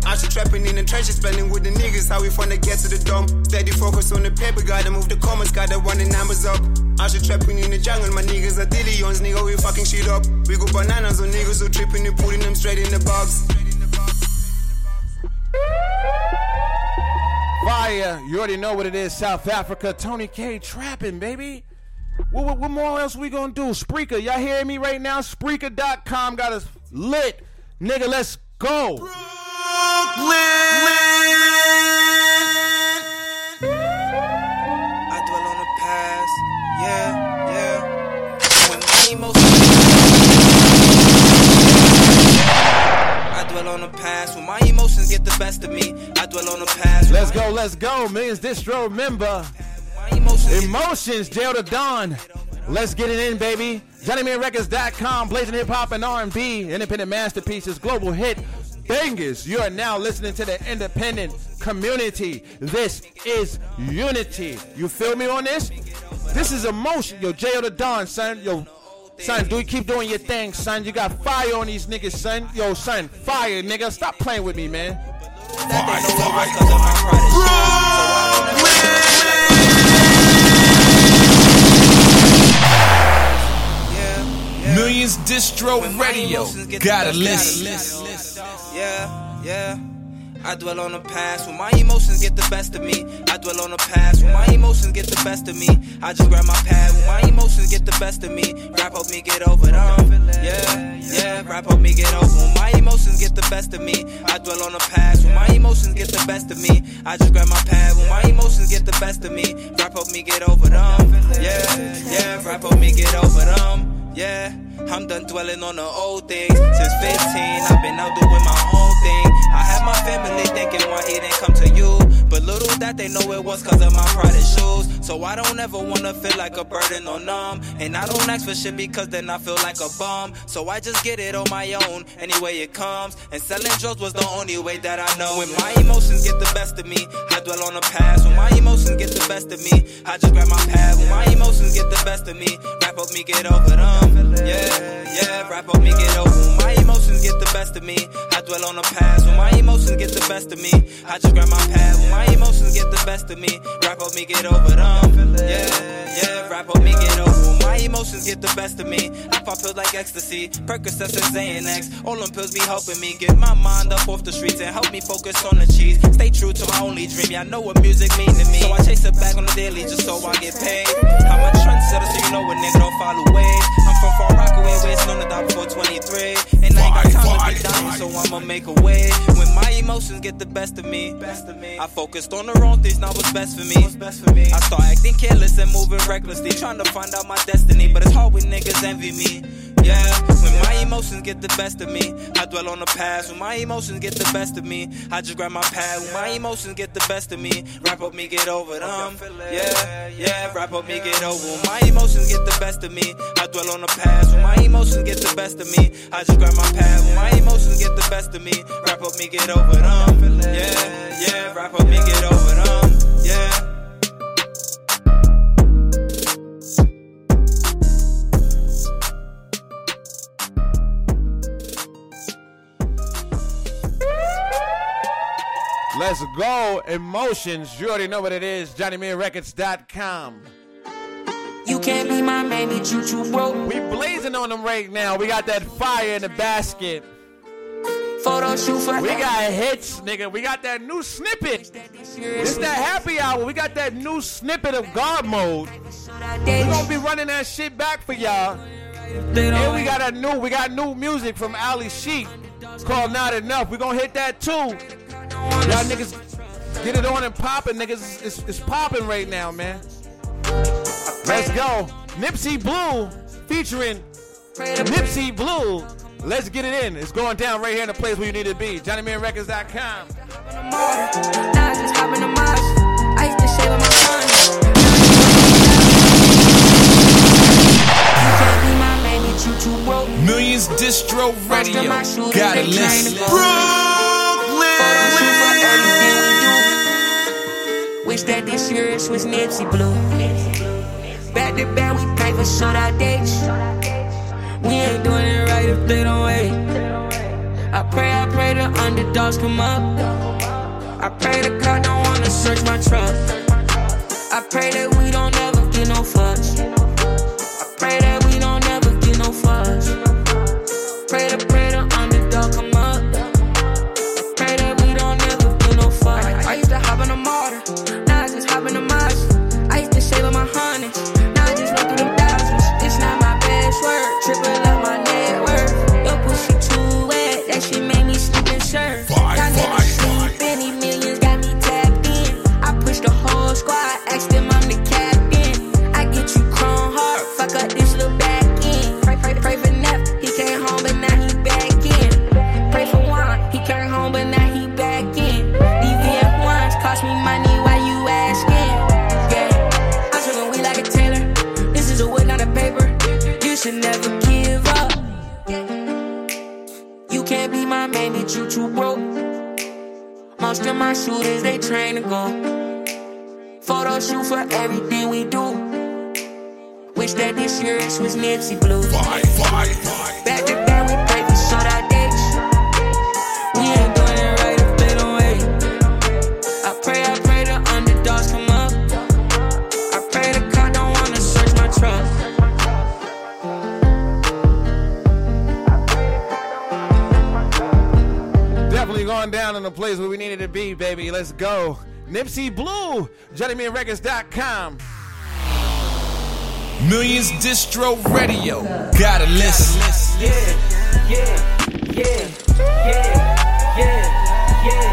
I should trapping in the trenches, spending with the niggas, how we finna get to the dome. Steady focus on the paper, gotta move the commas, gotta run the numbers up. I should trapping in the jungle, my niggas are dillions, nigga, we fucking shit up. We go bananas on niggas who tripping and putting them straight in the box. fire. You already know what it is. South Africa. Tony K trapping, baby. What, what, more else we gonna do? Spreaker. Y'all hearing me right now? Spreaker.com got us lit. Nigga, let's go. Brooklyn. I dwell on the past, yeah, yeah. When my emotions, I dwell on the past. When my emotions get the best of me, I dwell on the past. Let's go, let's go. Millions distro member. Emotions, Jail to Dawn. Let's get it in, baby. JohnnyMillionRecords.com, blazing hip hop and R&B, independent masterpieces, global hit bangers. You are now listening to the independent community. This is unity. You feel me on this? This is emotion. Yo, Jail to Dawn, son. Yo, son, do you keep doing your thing, son. You got fire on these niggas, son. Yo, son, fire, nigga. Stop playing with me, man. Millions Distro Radio. Gotta listen. Yeah, yeah. I dwell on the past when my emotions get the best of me. I dwell on the past when my emotions get the best of me. I just grab my pad when my emotions get the best of me. Rap help me get over them. Yeah, yeah. Rap help me get over when my emotions get the best of me. I dwell on the past when my emotions get the best of me. I just grab my pad when my emotions get the best of me. Rap help me get over them. Yeah, yeah. Rap help me get over them. Yeah, I'm done dwelling on the old things. Since 15, I've been out doing my own I had my family thinking why he didn't come to you. But little that they know it was cause of my pride and shoes. So I don't ever wanna feel like a burden or numb. And I don't ask for shit because then I feel like a bum. So I just get it on my own, any way it comes. And selling drugs was the only way that I know. When my emotions get the best of me, I dwell on the past. When my emotions get the best of me, I just grab my pad. When my emotions get the best of me, rap up me get over them. Yeah, yeah, rap up me get over. When my emotions get the best of me, I dwell on the past. When my emotions get the best of me, I just grab my pad. When my emotions get the best of me, rap up me get over them. Yeah, yeah, rap up me get over. When my emotions get the best of me, I pop pills like ecstasy, Percocets and Xanax. All them pills be helping me get my mind up off the streets and help me focus on the cheese. Stay true to my only dream. I know what music mean to me, so I chase it back on the daily just so I get paid. I'm a trendsetter, so you know a nigga don't follow waves. I'm from Far Rockaway, where it's known to die before 23, and I ain't got time to be dying, so I'ma make a way. When my emotions get the best of me, best of me. I focused on the wrong things, now what's best for me. I start acting careless and moving recklessly, trying to find out my destiny, but it's hard when niggas envy me. Yeah, when my emotions get the best of me, I dwell on the past. When my emotions get the best of me, I just grab my pad. When my emotions get the best of me, rap up me get over them. Yeah, yeah, rap up me get over. When my emotions get the best of me, I dwell on the past. When my emotions get the best of me, I just grab my pad. When my emotions get the best of me, rap up me get over them. Yeah, yeah, rap up me get over them. Yeah. Let's go. Emotions. You already know what it is. JohnnyMillionRecords.com. You can't be my man, bitch, you too broke. We blazing on them right now. We got that fire in the basket. Photo shoot for We got hits, nigga. We got that new snippet. It's that happy hour. We got that new snippet of God mode. We gonna be running that shit back for y'all. And we got a new, we got new music from Ali Sheik. It's called Not Enough. We gonna hit that too. Y'all niggas get it on and popping, niggas. It's, it's popping right now, man. Let's go. Nipsey Blue featuring Nipsey Blue. Let's get it in. It's going down right here in the place where you need to be. JohnnyMillionRecords.com. Now I just hop in the mosh. I used to shave on my son. You can't be my man, bitch, you too broke. Millions Distro Radio. Gotta listen. Wish that this year it was Nipsey Blue. Back to back, we pay for short out dates. We ain't doing it right if they don't wait. I pray, I pray the underdogs come up. I pray the God don't wanna search my trunk. I pray that we don't ever get no fuss. My you too broke. Most of my shooters, they train to go. Photo shoot for everything we do. Wish that this year was Nipsey Blue. Back to back, baby. Let's go. Nipsey Blue, JohnnyMillionRecords.com. Millions Distro Radio. Gotta listen. Yeah, yeah, yeah, yeah, yeah, yeah,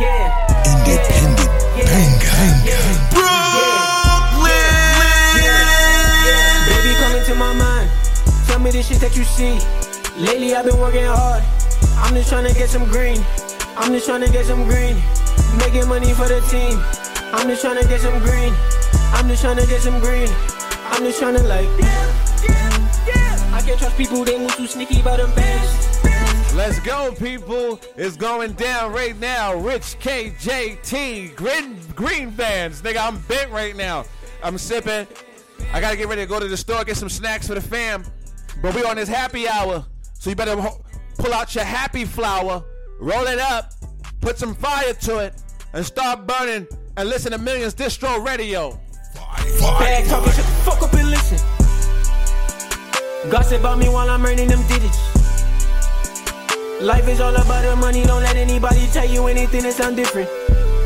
yeah. Independent Baby, come into my mind. Tell me the shit that you see. Lately, I've been working hard. I'm just trying to get some green. I'm just trying to get some green. Making money for the team. I'm just trying to get some green. I'm just trying to get some green. I'm just trying to like. yeah I can't trust people, they move too sneaky about them bands. Let's go, people. It's going down right now. Rich KJT, Green, Green Fans. Nigga, I'm bent right now. I'm sipping. I gotta get ready to go to the store, get some snacks for the fam. But we on this happy hour. So you better pull out your happy flower, roll it up, put some fire to it, and start burning and listen to Millions Distro Radio. Bag talking, shut the fuck up and listen. Gossip about me while I'm earning them digits. Life is all about the money, don't let anybody tell you anything that sound different.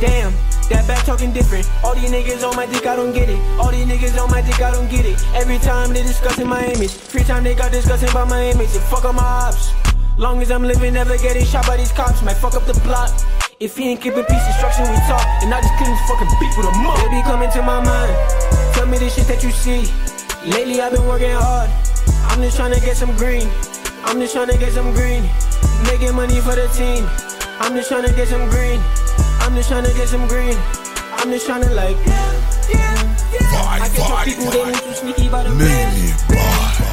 Damn, that back talking different. All these niggas on my dick, I don't get it. All these niggas on my dick, I don't get it. Every time they discussing my image. Free time they got discussing about my image. And fuck up my ops. Long as I'm living, never getting shot by these cops. Might fuck up the plot. If he ain't keeping peace, instruction we talk. And I just couldn't fucking beat with a mug. Baby, come into my mind. Tell me the shit that you see. Lately, I've been working hard. I'm just trying to get some green. I'm just trying to get some green. Making money for the team. I'm just trying to get some green. I'm just trying to get some green. I'm just trying to like. I can't trust people, they move too sneaky by them bands.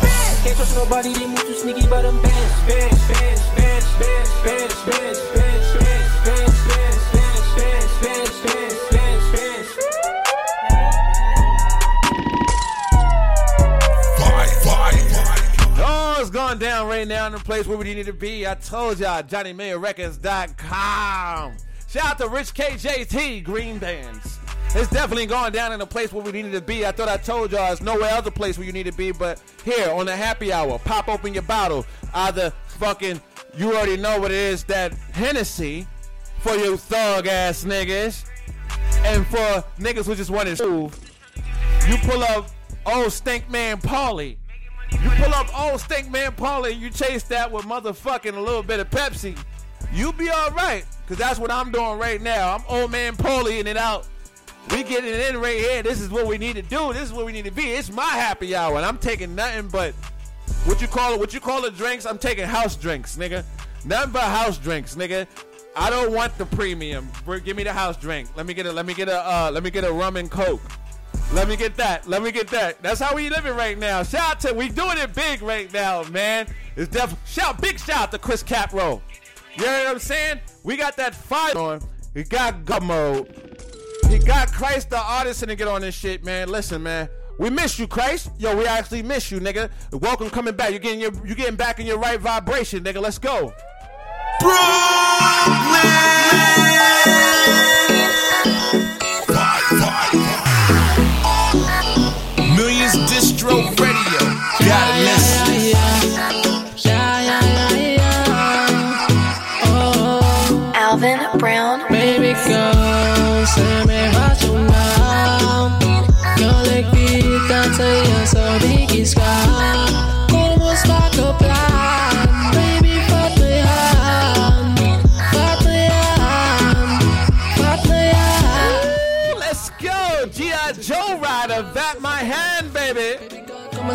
Can't trust nobody, they move too sneaky by them bands. Bands, bands, bands, bands, bands, bands, bands, bands, bands, bands, bands, bands, bands, bands, bands, bands. Oh, it's going down right now in the place where we need to be. I told y'all, JohnnyMillionRecords.com. Shout out to Rich KJT, Green Bands. It's definitely going down in the place where we needed to be. I thought I told y'all it's nowhere other place where you need to be, but here on the happy hour, pop open your bottle. Either fucking, you already know what it is, that Hennessy for you thug ass niggas, and for niggas who just want to move, you pull up old stink man Paulie. You pull up old stink man Paulie, you chase that with motherfucking a little bit of Pepsi. You be alright, cause that's what I'm doing right now. I'm old man Paulie in it out. We getting it in right here. This is what we need to do. This is what we need to be. It's my happy hour, and I'm taking nothing but what you call it. What you call it drinks? I'm taking house drinks, nigga. Nothing but house drinks, nigga. I don't want the premium. Give me the house drink. Let me get a. Let me get a. Uh, let me get a rum and coke. Let me get that. Let me get that. That's how we living right now. Shout out to we doing it big right now, man. It's def shout big shout out to Chris Capro. You know what I'm saying? We got that fire on. We got mode. He got Christ the artist to get on this shit, man. Listen, man. We miss you, Christ. Yo, we actually miss you, nigga. Welcome coming back. You're getting your you getting back in your right vibration, nigga. Let's go. Brooklyn. Millions Distro Radio. Gotta listen.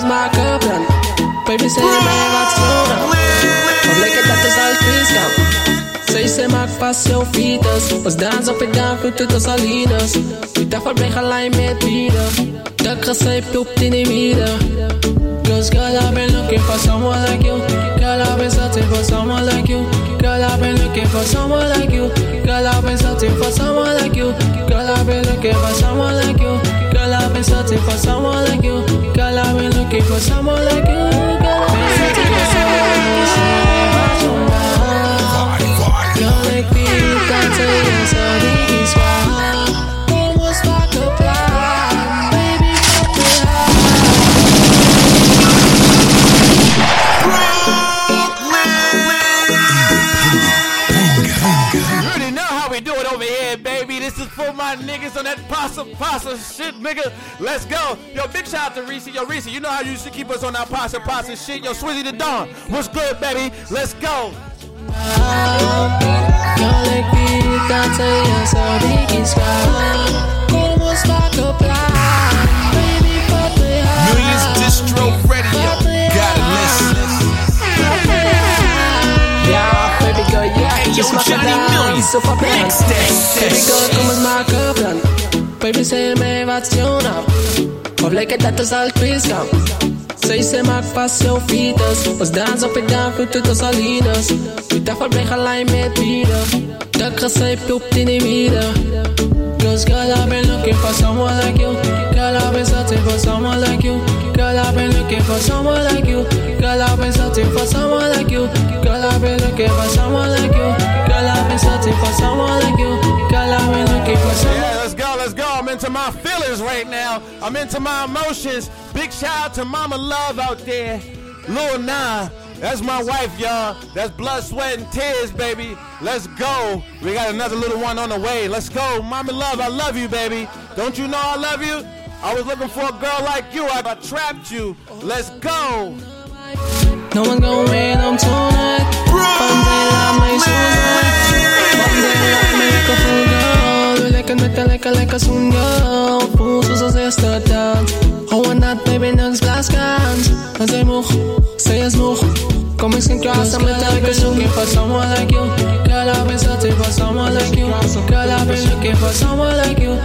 My hand, baby. Say mij wat zonen. Of lekker dat is al piskan. Zij ze maak vast jouw fiets. Ons dans op en down, vloed het als Alinas. Ik dacht van gaan lijn met bieden. Dat gezeep loopt in de midden. Cause girl, I've been looking for someone like you. Girl, I've been searching for someone like you. Girl, I've been looking for someone like you. Girl, I've been searching for someone like you. Girl, I've been looking for someone like you. Girl, I've been searching for someone like you. Girl, I've been looking for someone like you. Girl, I've been searching for someone like you. Girl, like me, that's a yes, my niggas on that pasta pasta shit, nigga. Let's go. Yo, big shout out to Reese. Yo, Reese, you know how you to keep us on that pasta pasta shit. Yo, Swizzy the Dawn. What's good, baby? Let's go. Het Million. aan, zo van plan. Next day, Baby girl, kom maken een plan. Baby, zeg mij wat je nou. Of lekker dat is al quiz kan. Zij ze maakt vast jouw fiets. Ons dans op en down, vloed het Alinas. Je dacht van gaan lijn met bieden. Dat gezeep loopt in de midden. Cause girl, I've been looking for someone like you. Girl, I've been searching for someone like you. I've been looking for someone like you. Girl, I've been searching for someone like you. Girl, I've been looking for someone like you. Girl, I've been searching for someone like you. Girl, I've been looking for someone. Yeah, let's go, let's go. I'm into my feelings right now. I'm into my emotions. Big shout out to Mama Love out there. Lil Nah. That's my wife, y'all. That's blood, sweat, and tears, baby. Let's go. We got another little one on the way. Let's go. Mama Love, I love you, baby. Don't you know I love you? I was looking for a girl like you. I, I trapped you. Let's go. No one gon' win, I'm zijn zijn. We lekker lekker lekker baby, niks blaaskans. En zij moeg, zij eens een kras en met elke zoeking for someone like you. I've been searching for like you. Been looking for someone like you.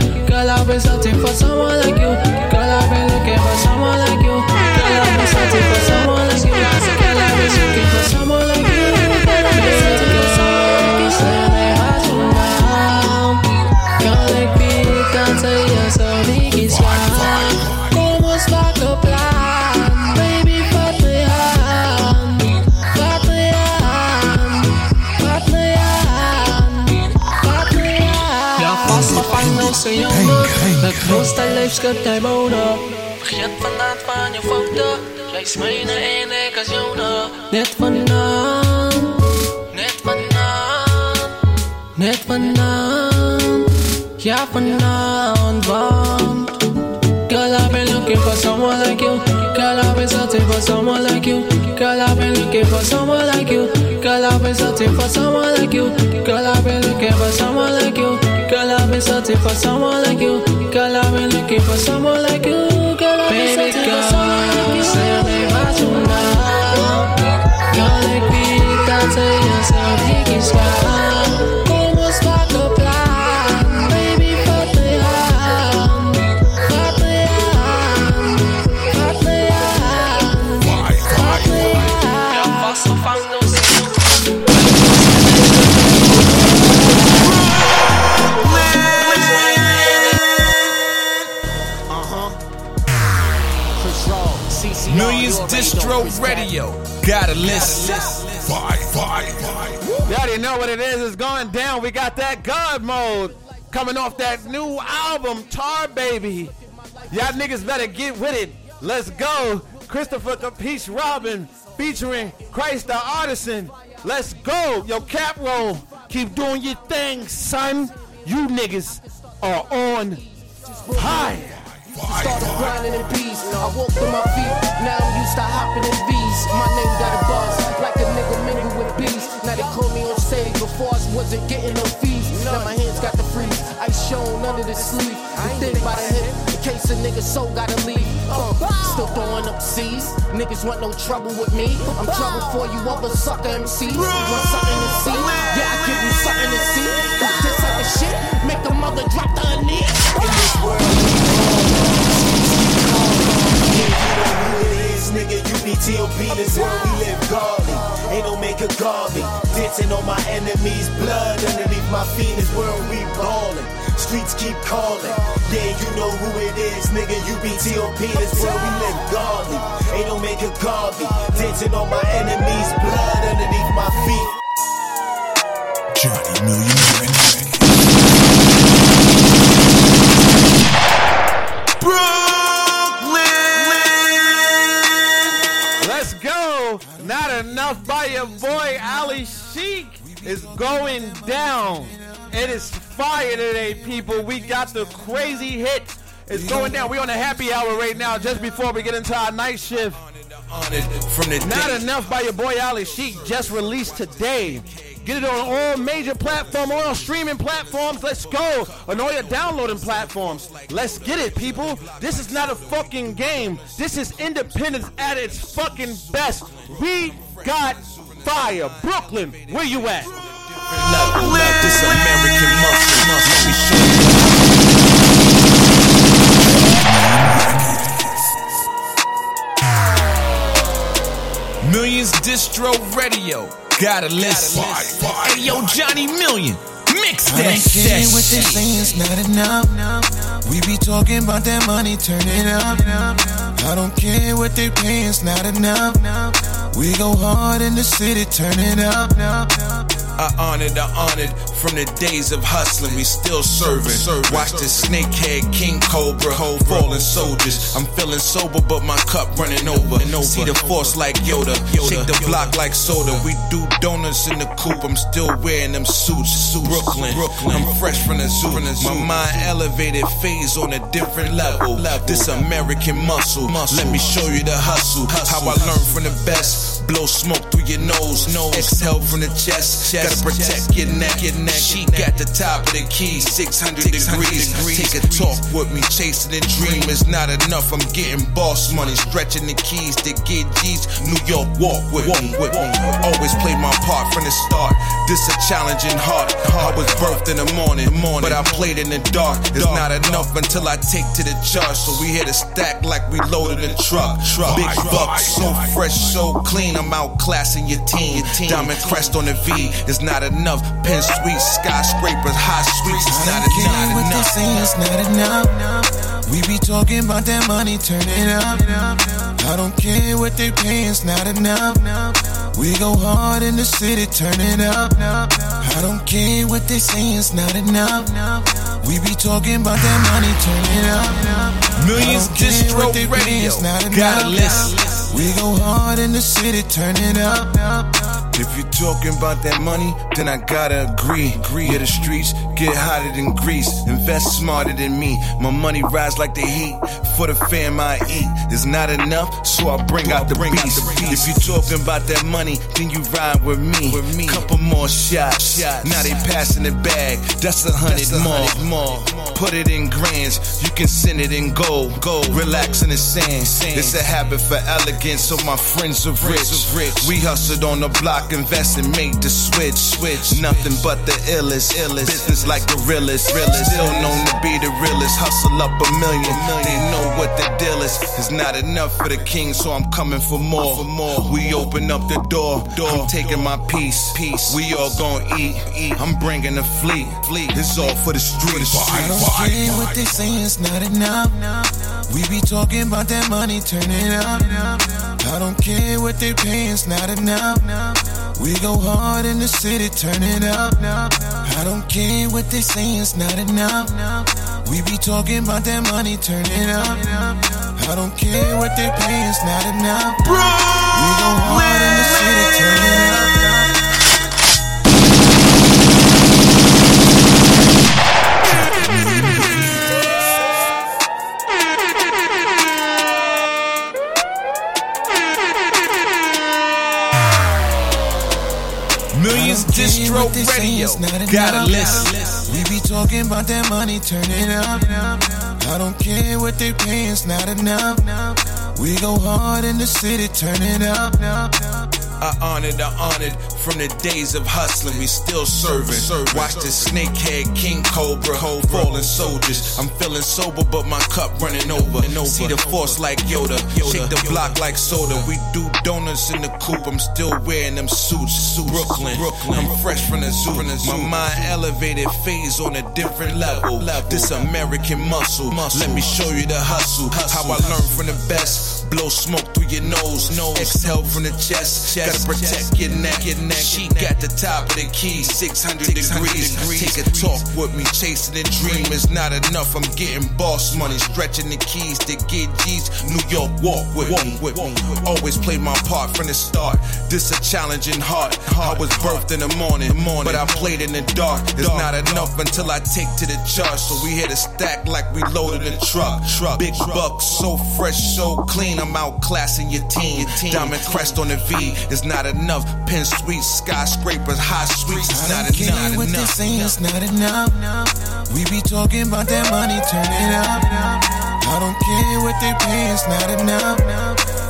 Been searching for someone like you. Been looking for someone like you. Been searching for someone like you. Been looking for someone like you. Grootste der wonen. Vergeet vandaag van je foto. Lees mij naar één ik als jongen. Net vanavond. Net vanavond. Net vanavond. Ja, vanavond. Want. Girl, I've been looking for someone like you. Been searching for someone like you. Girl, I've been looking for someone like you. Girl, I've been searching for someone like you. Girl, I've been looking for someone like you. Girl, I've been searching for someone like you. Girl, I've been looking for someone like you. Girl, I've been searching for someone like you. Say me what you know. Girl, like me, can't say yes, I think it's Radio. Gotta listen. Five, five, five. You already know what it is. It's going down. We got that God mode coming off that new album, Tar Baby. Y'all niggas better get with it. Let's go. Christopher Capiche Robin featuring Christ the Artisan. Let's go. Yo, cap roll. Keep doing your thing, son. You niggas are on high. Started grinding in peace. I woke with my feet. Now I'm used to hopping in V's. My name got a buzz like a nigga mingle with bees. Now they call me on stage before I wasn't getting no fees. Now my hands got the freeze. Ice shown under the sleeve. The thin by the hip. In case a nigga soul gotta leave. Uh, still throwing up C's. Niggas want no trouble with me. I'm trouble for you other sucker MCs. Want something to see? Yeah, I give you something to see. This type of shit make a mother drop the her knees. In this world, Nigga, you be T.O.P. This world we live godly. Ain't no make a garby. Dancing on my enemies' blood underneath my feet. This world we ballin'. Streets keep calling. Yeah, you know who it is, nigga. You be T.O.P. This world we live godly. Ain't no make a garby. Dancing on my enemies' blood underneath my feet. Johnny Million. Is going down. It is fire today, people. We got the crazy hit. It's going down. We're on a happy hour right now, just before we get into our night shift. Not enough by your boy Ali Sheik just released today. Get it on all major platforms, all streaming platforms. Let's go. On all your downloading platforms. Let's get it, people. This is not a fucking game. This is independence at its fucking best. We got fire. Brooklyn, where you at? Level up this American muscle. Let me show Millions Distro Radio. Gotta listen. Hey, yo, Johnny Million. Mix I that don't care what they shit. say, it's not enough. We be talking about that money, turn it up. I don't care what they pay, it's not enough. We go hard in the city, turn it up. I honored, I honored from the days of hustling. We still serving. Watch the snakehead, King Cobra, fallen soldiers. I'm feeling sober, but my cup running over. See the force like Yoda, shake the block like soda. We do donuts in the coop. I'm still wearing them suits. Brooklyn, I'm fresh from the zoo. My mind elevated, phase on a different level. This American muscle. Let me show you the hustle. How I learned from the best. Blow smoke through your nose, exhale from the chest. Gotta protect your neck, your neck. She got the top of the key, 600 600 degrees. Take a talk with me, chasing a dream is not enough. I'm getting boss money, stretching the keys to get G's. New York, walk with me, with. Always play my part from the start. This a challenging heart. I was birthed in the morning, but I played in the dark. It's not enough until I take to the charge. So we hit a stack like we loaded a truck. Big bucks, so fresh, so clean. I'm outclassing your team. Oh, Diamond crest on the V is not enough. Pen sweet, skyscrapers, high sweets. It's not I don't care enough. what they say, it's not enough. We be talking about that money, turn it up. I don't care what they pay, it's not enough. We go hard in the city, turn it up. I don't care what they say, it's not enough. We be talking about that money, turn it up. Millions Distro what they pay, Radio. Gotta enough. listen. We go hard in the city, turn it up. If you talking about that money, then I gotta agree. agree. Yeah, the streets get hotter than grease. Invest smarter than me. My money rise like the heat. For the fam I eat. It's not enough, so I bring out the beast. If you talking about that money, then you ride with me. With me. Couple more shots. Now they passing it back. That's a hundred more. more. Put it in grands. You can send it in gold. Gold. Relax in the sand. It's a habit for elegance, so my friends are rich. We hustled on the block, invest and make the switch. Switch. Nothing but the illest. illest. Business like the realest. realest. Still known to be the realest. Hustle up a million. They know what the deal is. It's not enough for the king, so I'm coming for more. For more. We open up the door. I'm taking my piece. Piece. We all gon' eat. Eat. I'm bringing the fleet. Fleet. It's all for the street streets. I don't care what they say, it's not enough. We be talking about that money, turn it up. I don't care what they pay, it's not enough. We go hard in the city, turn it up. I don't care what they say, it's not enough. We be talking about that money, turn it up. I don't care what they pay, it's not enough. We go hard in the city, turn it up. Distro Radio. Gotta listen. We be talking about that money, turn it up. I don't care what they pay, it's not enough. We go hard in the city, turn it up. I honored, I honored from the days of hustling. We still serving. Watch the snakehead, King Cobra, fallen soldiers. I'm feeling sober, but my cup running over. See the force like Yoda, shake the block like soda. We do donuts in the coop. I'm still wearing them suits. Brooklyn, I'm fresh from the zoo. My mind elevated, phase on a different level. This American muscle. Let me show you the hustle. How I learned from the best. Blow smoke through your nose, exhale from the chest. Gotta protect your neck. Your neck. She got the top of the key, 600 600 degrees. Take a talk with me, chasing a dream is not enough. I'm getting boss money, stretching the keys to get G's. New York, walk with me. Always play my part from the start. This a challenging heart. I was birthed in the morning, but I played in the dark. It's not enough until I take to the charge. So we hit a stack like we loaded a truck. Big bucks, so fresh, so clean. I'm outclassing your team. Diamond crest on the V is not enough. Pin sweet skyscrapers, hot sweets is not don't enough. what they say, it's not enough. We be talking about that money, turn it up. I don't care what they pay, it's not enough.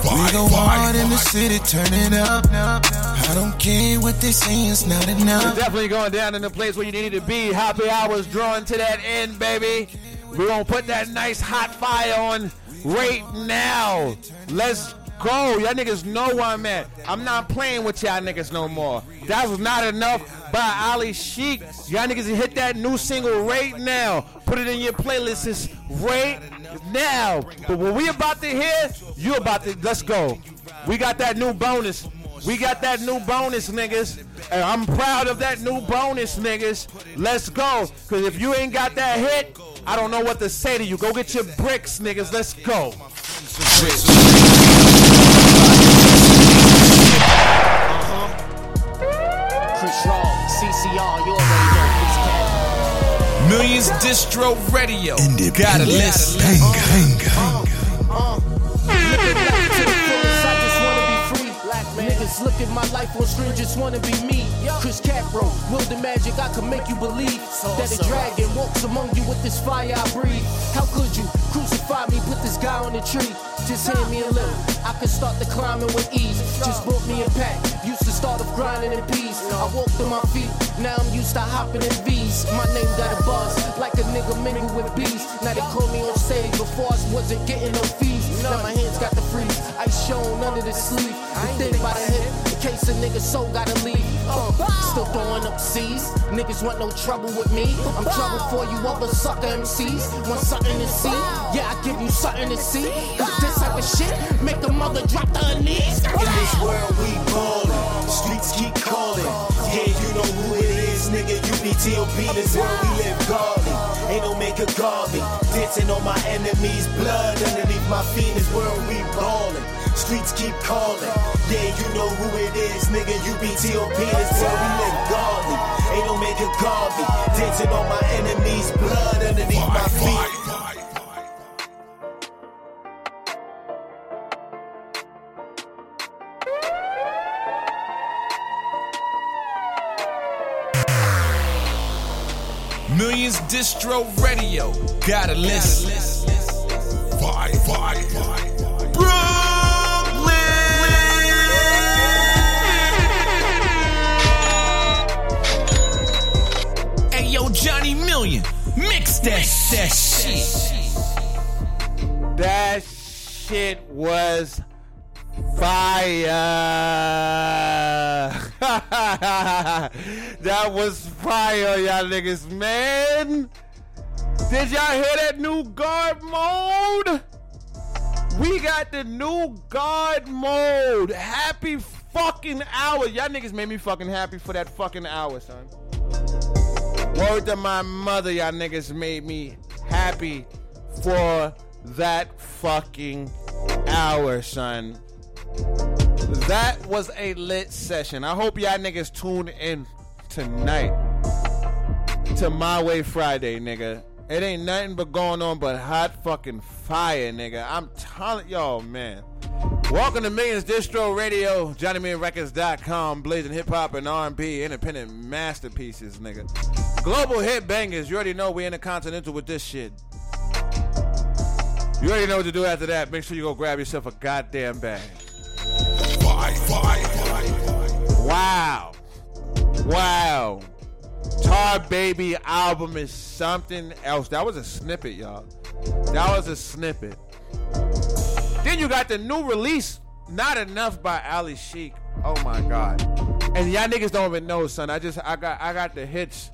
We go hard in the city, turn it up. I don't care what they say, it's not enough. We're enough. definitely going down in the place where you need to be. Happy hours drawing to that end, baby. We're gonna put that nice hot fire on right now. Let's go. Y'all niggas know where I'm at. I'm not playing with y'all niggas no more. That was not enough by Ali Sheik. Y'all niggas hit that new single right now. Put it in your playlists right now. But what we about to hear, you about to let's go. We got that new bonus. We got that new bonus, niggas. And I'm proud of that new bonus, niggas. Let's go. Cause if you ain't got that hit, I don't know what to say to you. Go get your bricks, niggas. Let's go. Chris Raw, CCR, you already know this cat. Millions Distro Radio. Gotta listen. Look at my life on screen, just wanna be me. Chris Capro, will the magic, I can make you believe that a dragon walks among you with this fire I breathe. How could you crucify me, put this guy on the tree? Just hand me a little, I can start the climbing with ease. Just bought me a pack, used to start off grinding in peace. I walked on my feet, now I'm used to hopping in V's. My name got a buzz, like a nigga mingle with bees. Now they call me on stage, before I wasn't getting no fees. Now my hands got the freeze, ice shown under the sleeve. The thing by the hip, in case a nigga soul gotta leave. Uh, uh, still throwing up C's, niggas want no trouble with me. I'm uh, trouble for you other sucker MCs. Want something to see? Uh, yeah, I give you something to see. Cause this type of shit make the mother drop to her knees. In this world we ballin', streets keep calling. Yeah, you know who it is, nigga. UPTOP, this world we live godly. Ain't no make a garvey. Dancing on my enemies' blood my feet. This world we ballin'. Streets keep calling. Yeah, you know who it is, nigga. UPTOP, this world we live godly. Ain't no make a garvey. Dancing on my enemies' blood underneath my feet. Millions Distro Radio. Gotta listen. Five, five, Brooklyn. Hey, yo, Johnny Million. Mix that shit. That shit was fire. that was fire, y'all niggas, man. Did y'all hear that new guard mode? We got the new guard mode. Happy fucking hour. Y'all niggas made me fucking happy for that fucking hour, son. Word to my mother, y'all niggas made me happy for that fucking hour, son. That was a lit session. I hope y'all niggas tune in tonight to My Way Friday, nigga. It ain't nothing but going on but hot fucking fire, nigga. I'm telling y'all, man. Welcome to Millions Distro Radio, JohnnyMillionRecords.com, blazing hip hop and R&B, independent masterpieces, nigga. Global hit bangers. You already know we intercontinental with this shit. You already know what to do after that. Make sure you go grab yourself a goddamn bag. Wow. Wow. Tar Baby album is something else. That was a snippet, y'all. That was a snippet. Then you got the new release, Not Enough by Ali Sheik. Oh my god. And y'all niggas don't even know, son. I just I got I got the hits.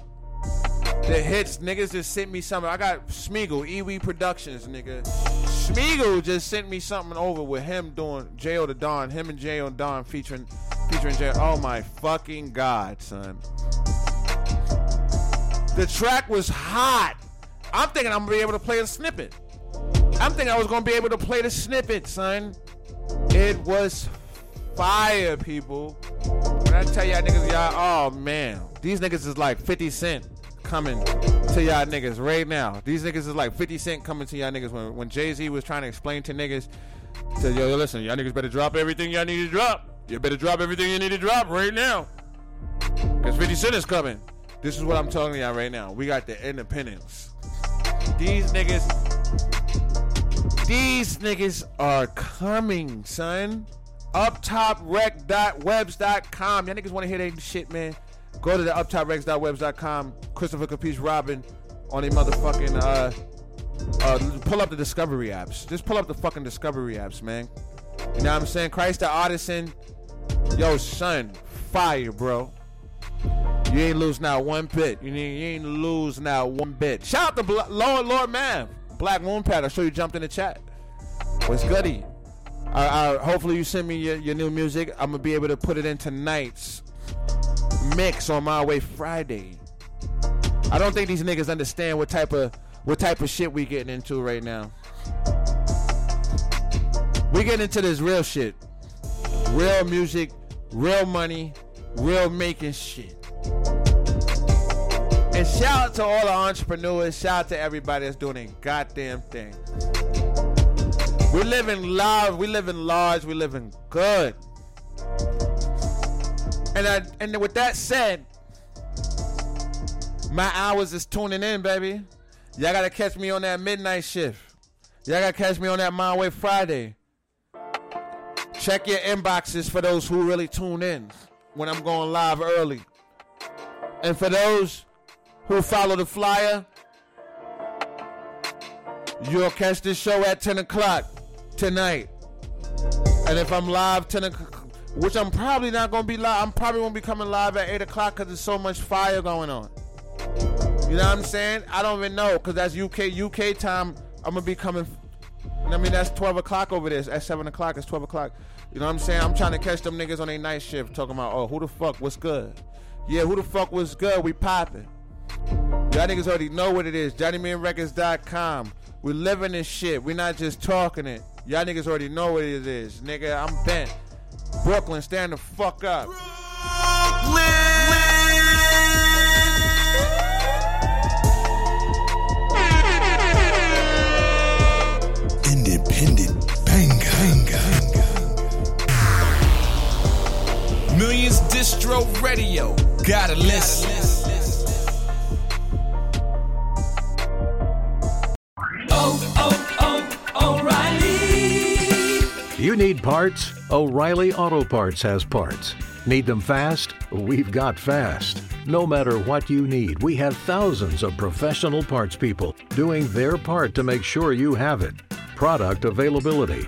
The hits, niggas just sent me something. I got Smeagol, Ewe Productions, nigga. Smeagol just sent me something over with him doing J.O. to Don, him and J.O. Don featuring featuring J. Oh my fucking god, son. The track was hot. I'm thinking I'm gonna be able to play a snippet. I'm thinking I was gonna be able to play the snippet, son. It was fire, people. When I tell y'all niggas, y'all, oh man, these niggas is like 50 Cent coming to y'all niggas right now. These niggas is like 50 Cent coming to y'all niggas when, when Jay Z was trying to explain to niggas, to yo, yo, listen, y'all niggas better drop everything y'all need to drop. You better drop everything you need to drop right now. Because 50 Cent is coming. This is what I'm telling y'all right now. We got the independence. These niggas, these niggas are coming, son. UpTopRec.webs.com. Y'all niggas want to hear that shit, man? Go to the UpTopRecs.webs.com. Christopher Capiche Robin on a motherfucking uh uh pull up the Discovery apps. Just pull up the fucking Discovery apps, man. You know what I'm saying? Christ the Artisan. Yo, son, fire, bro. You ain't lose now one bit. You ain't, lose now one bit. Shout out to Bla- Lord Lord Man, Black Moon Pad. I saw you jumped in the chat. What's goody? I, hopefully you send me your, your new music. I'm gonna be able to put it in tonight's mix on my way Friday. I don't think these niggas understand what type of what type of shit we getting into right now. We getting into this real shit, real music, real money, real making shit. And shout out to all the entrepreneurs. Shout out to everybody that's doing a goddamn thing. We living large. We living large. We living good. And I, and with that said, my hours is tuning in, baby. Y'all gotta catch me on that midnight shift. Y'all gotta catch me on that My Way Friday. Check your inboxes for those who really tune in when I'm going live early. And for those who follow the flyer, you'll catch this show at 10 o'clock tonight. And if I'm live 10 o'clock, which I'm probably not gonna be live, I'm probably gonna be coming live at 8 o'clock because there's so much fire going on. You know what I'm saying? I don't even know because that's UK UK time. I'm gonna be coming. I mean that's 12 o'clock over there. At 7 o'clock, it's 12 o'clock. You know what I'm saying? I'm trying to catch them niggas on a night shift talking about, oh, who the fuck, what's good? Yeah, who the fuck was good? We popping. Y'all niggas already know what it is. JohnnyMillionRecords.com. We living this shit. We not just talking it. Y'all niggas already know what it is. Nigga, I'm bent. Brooklyn, stand the fuck up. Independent Millions Distro Radio. Gotta listen. Oh, oh, oh, O'Reilly. You need parts? O'Reilly Auto Parts has parts. Need them fast? We've got fast. No matter what you need, we have thousands of professional parts people doing their part to make sure you have it. Product availability.